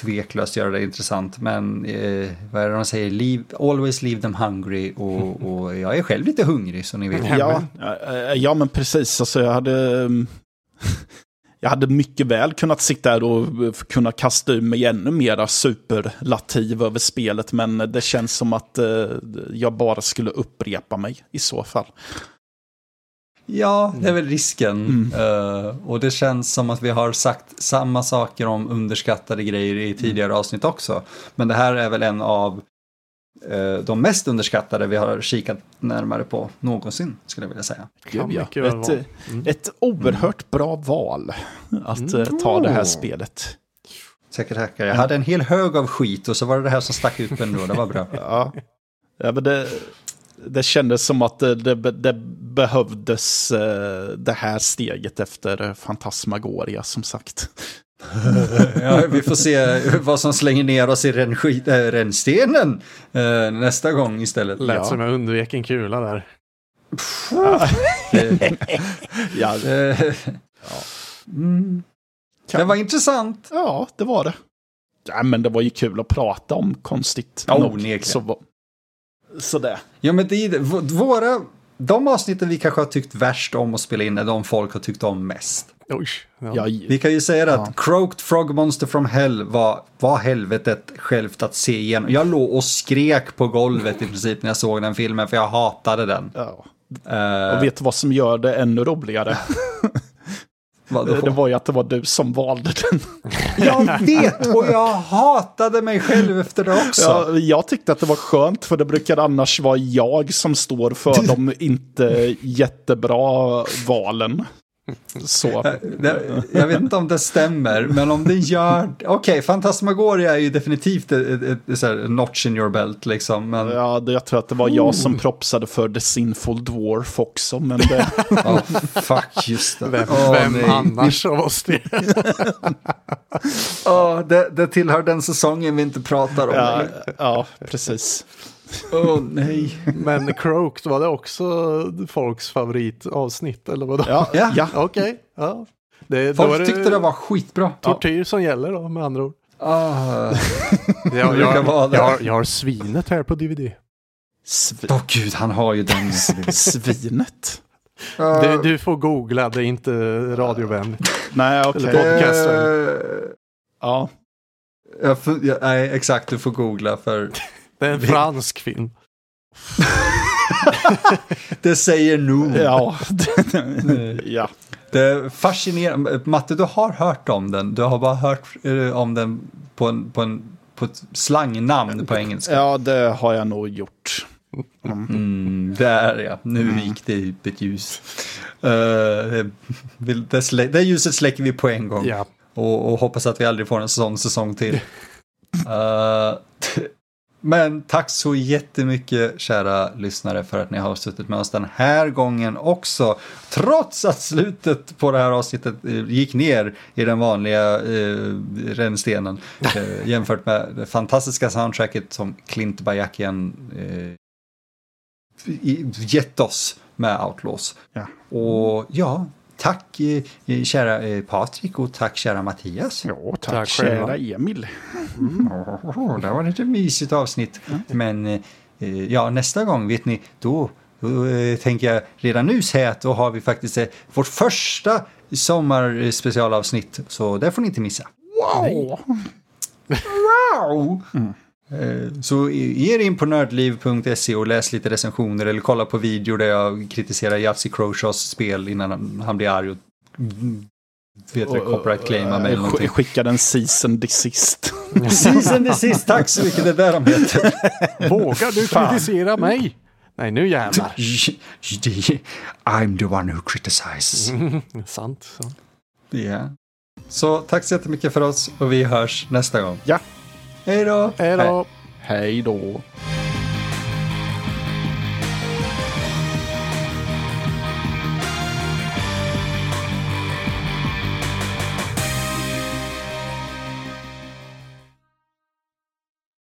[SPEAKER 1] tveklöst göra det intressant. Men eh, vad är det de säger? Leave, always leave them hungry och, och jag är själv lite hungrig så ni vet.
[SPEAKER 2] Ja, ja men precis. Alltså, jag hade... mm, Jag hade mycket väl kunnat sitta här och eh, kunna kasta ur mig ännu mera superlativ över spelet, men det känns som att eh, jag bara skulle upprepa mig i så fall.
[SPEAKER 1] Ja, det är väl risken.
[SPEAKER 2] Mm.
[SPEAKER 1] Eh, och det känns som att vi har sagt samma saker om underskattade grejer i tidigare avsnitt också. Men det här är väl en av de mest underskattade vi har kikat närmare på någonsin, skulle jag vilja säga.
[SPEAKER 2] Gud, ja. Ett, eh,
[SPEAKER 3] Mm.
[SPEAKER 2] ett oerhört bra val att eh, ta det här spelet.
[SPEAKER 1] Säkert tackar. Jag hade en hel hög av skit och så var det det här som stack ut ändå. Det var bra.
[SPEAKER 2] Ja, ja men det, det kändes som att det, det, det behövdes eh, det här steget efter Fantasmagoria som sagt.
[SPEAKER 1] Ja, vi får se vad som slänger ner oss i äh, rännstenen eh, nästa gång istället.
[SPEAKER 3] Lät
[SPEAKER 2] Ja.
[SPEAKER 3] som jag undvek en kula där.
[SPEAKER 1] Eh,
[SPEAKER 2] Ja,
[SPEAKER 1] eh, mm. Det var intressant.
[SPEAKER 2] ja, det var det. Ja, men det var ju kul att prata om konstigt
[SPEAKER 1] Ja,
[SPEAKER 2] nog.
[SPEAKER 1] onekligen.
[SPEAKER 2] Så, var- sådär.
[SPEAKER 1] Ja, men det våra... De avsnitten vi kanske har tyckt värst om att spela in är de folk har tyckt om mest.
[SPEAKER 3] Oj. Ja.
[SPEAKER 2] Ja,
[SPEAKER 1] Vi kan ju säga det att Croaked Frog Monster from Hell var, var helvetet självt att se igenom. Jag låg och skrek på golvet i princip när jag såg den filmen för jag hatade den.
[SPEAKER 2] ja.
[SPEAKER 1] Uh,
[SPEAKER 2] Och vet du vad som gör det ännu roligare? Det var ju att det var du som valde den.
[SPEAKER 1] Jag vet och jag hatade mig själv efter det också.
[SPEAKER 2] Ja, jag tyckte att det var skönt för det brukar annars vara jag som står för de inte jättebra valen. Så.
[SPEAKER 1] Det, jag vet inte om det stämmer, men om det gör... Okej, okay, Fantasmagoria är ju definitivt ett, ett, ett, så här, notch in your belt liksom. Men,
[SPEAKER 2] Ja, det, jag tror att det var jag som propsade för The Sinful Dwarf också, men det...
[SPEAKER 1] oh, fuck, just det.
[SPEAKER 3] Vem,
[SPEAKER 1] Åh,
[SPEAKER 3] vem
[SPEAKER 1] nej.
[SPEAKER 3] annars av oss det?
[SPEAKER 1] Åh, det, det tillhör den säsongen vi inte pratar om.
[SPEAKER 2] Ja, ja precis.
[SPEAKER 1] Åh, nej.
[SPEAKER 3] Men Croaked, var det också folks favoritavsnitt eller vadå?
[SPEAKER 2] Ja,
[SPEAKER 1] Ja.
[SPEAKER 2] ja.
[SPEAKER 3] Okej, ja. Det,
[SPEAKER 1] Folk
[SPEAKER 3] det
[SPEAKER 1] tyckte det var skitbra.
[SPEAKER 3] tortyr som gäller då med andra ord.
[SPEAKER 1] Ah.
[SPEAKER 3] Jag, jag,
[SPEAKER 1] vara det.
[SPEAKER 3] jag, har, jag har svinet här på DVD.
[SPEAKER 2] Sv-
[SPEAKER 1] Åh gud, han har ju den.
[SPEAKER 2] Svinet.
[SPEAKER 3] Du, du får googla, det är inte radiovänligt.
[SPEAKER 2] Nej, okej.
[SPEAKER 3] Eller podcast.
[SPEAKER 1] Eh,
[SPEAKER 2] Ja.
[SPEAKER 1] jag jag, nej, exakt, du får googla för
[SPEAKER 3] Det är en fransk film.
[SPEAKER 1] det säger nog.
[SPEAKER 2] Ja. ja.
[SPEAKER 1] Det är fascinerande. Matte, du har hört om den. Du har bara hört eh, om den på, en, på, en, på ett slangnamn på engelska.
[SPEAKER 2] ja, det har jag nog gjort.
[SPEAKER 1] Mm, där ja, nu gick det upp ett ljus. Vill- det, slä, det ljuset släcker vi på en gång.
[SPEAKER 3] Ja.
[SPEAKER 1] Och, och hoppas att vi aldrig får en sån säsong till. Eh, men tack så jättemycket kära lyssnare för att ni har suttit med oss den här gången också. Trots att slutet på det här avsnittet eh, gick ner i den vanliga eh, rännstenen. Eh, jämfört med det fantastiska soundtracket som Clint Bajakian eh, gett oss med Outlaws.
[SPEAKER 2] Ja.
[SPEAKER 1] Och ja, tack eh, eh, kära eh, Patrik och tack kära Mattias.
[SPEAKER 2] Ja, tack,
[SPEAKER 3] Tack
[SPEAKER 2] kära. Emil.
[SPEAKER 1] Oh, det var ett mysigt avsnitt. Men eh, ja, nästa gång vet ni, då, då tänker jag redan nu säga att då har vi faktiskt vårt första sommarspecialavsnitt. Så det får ni inte missa.
[SPEAKER 2] Wow!
[SPEAKER 1] Wow! Eh, Så ge er in på nördliv.se och läs lite recensioner eller kolla på video där jag kritiserar Yatzy Croshaws spel innan han, blir arg och mm, vet det, copyright claimar mig eller någonting.
[SPEAKER 2] Skickade en season desist.
[SPEAKER 1] Season the sist, tack så mycket, det är där de heter.
[SPEAKER 3] Vågar du kritisera mig? Nej, nu jävlar.
[SPEAKER 1] I'm the one who criticizes.
[SPEAKER 3] sant. sant.
[SPEAKER 1] Ja. Så tack så jättemycket för oss och vi hörs nästa gång.
[SPEAKER 2] Ja,
[SPEAKER 1] Hej då!
[SPEAKER 3] Hej då.
[SPEAKER 2] hej då.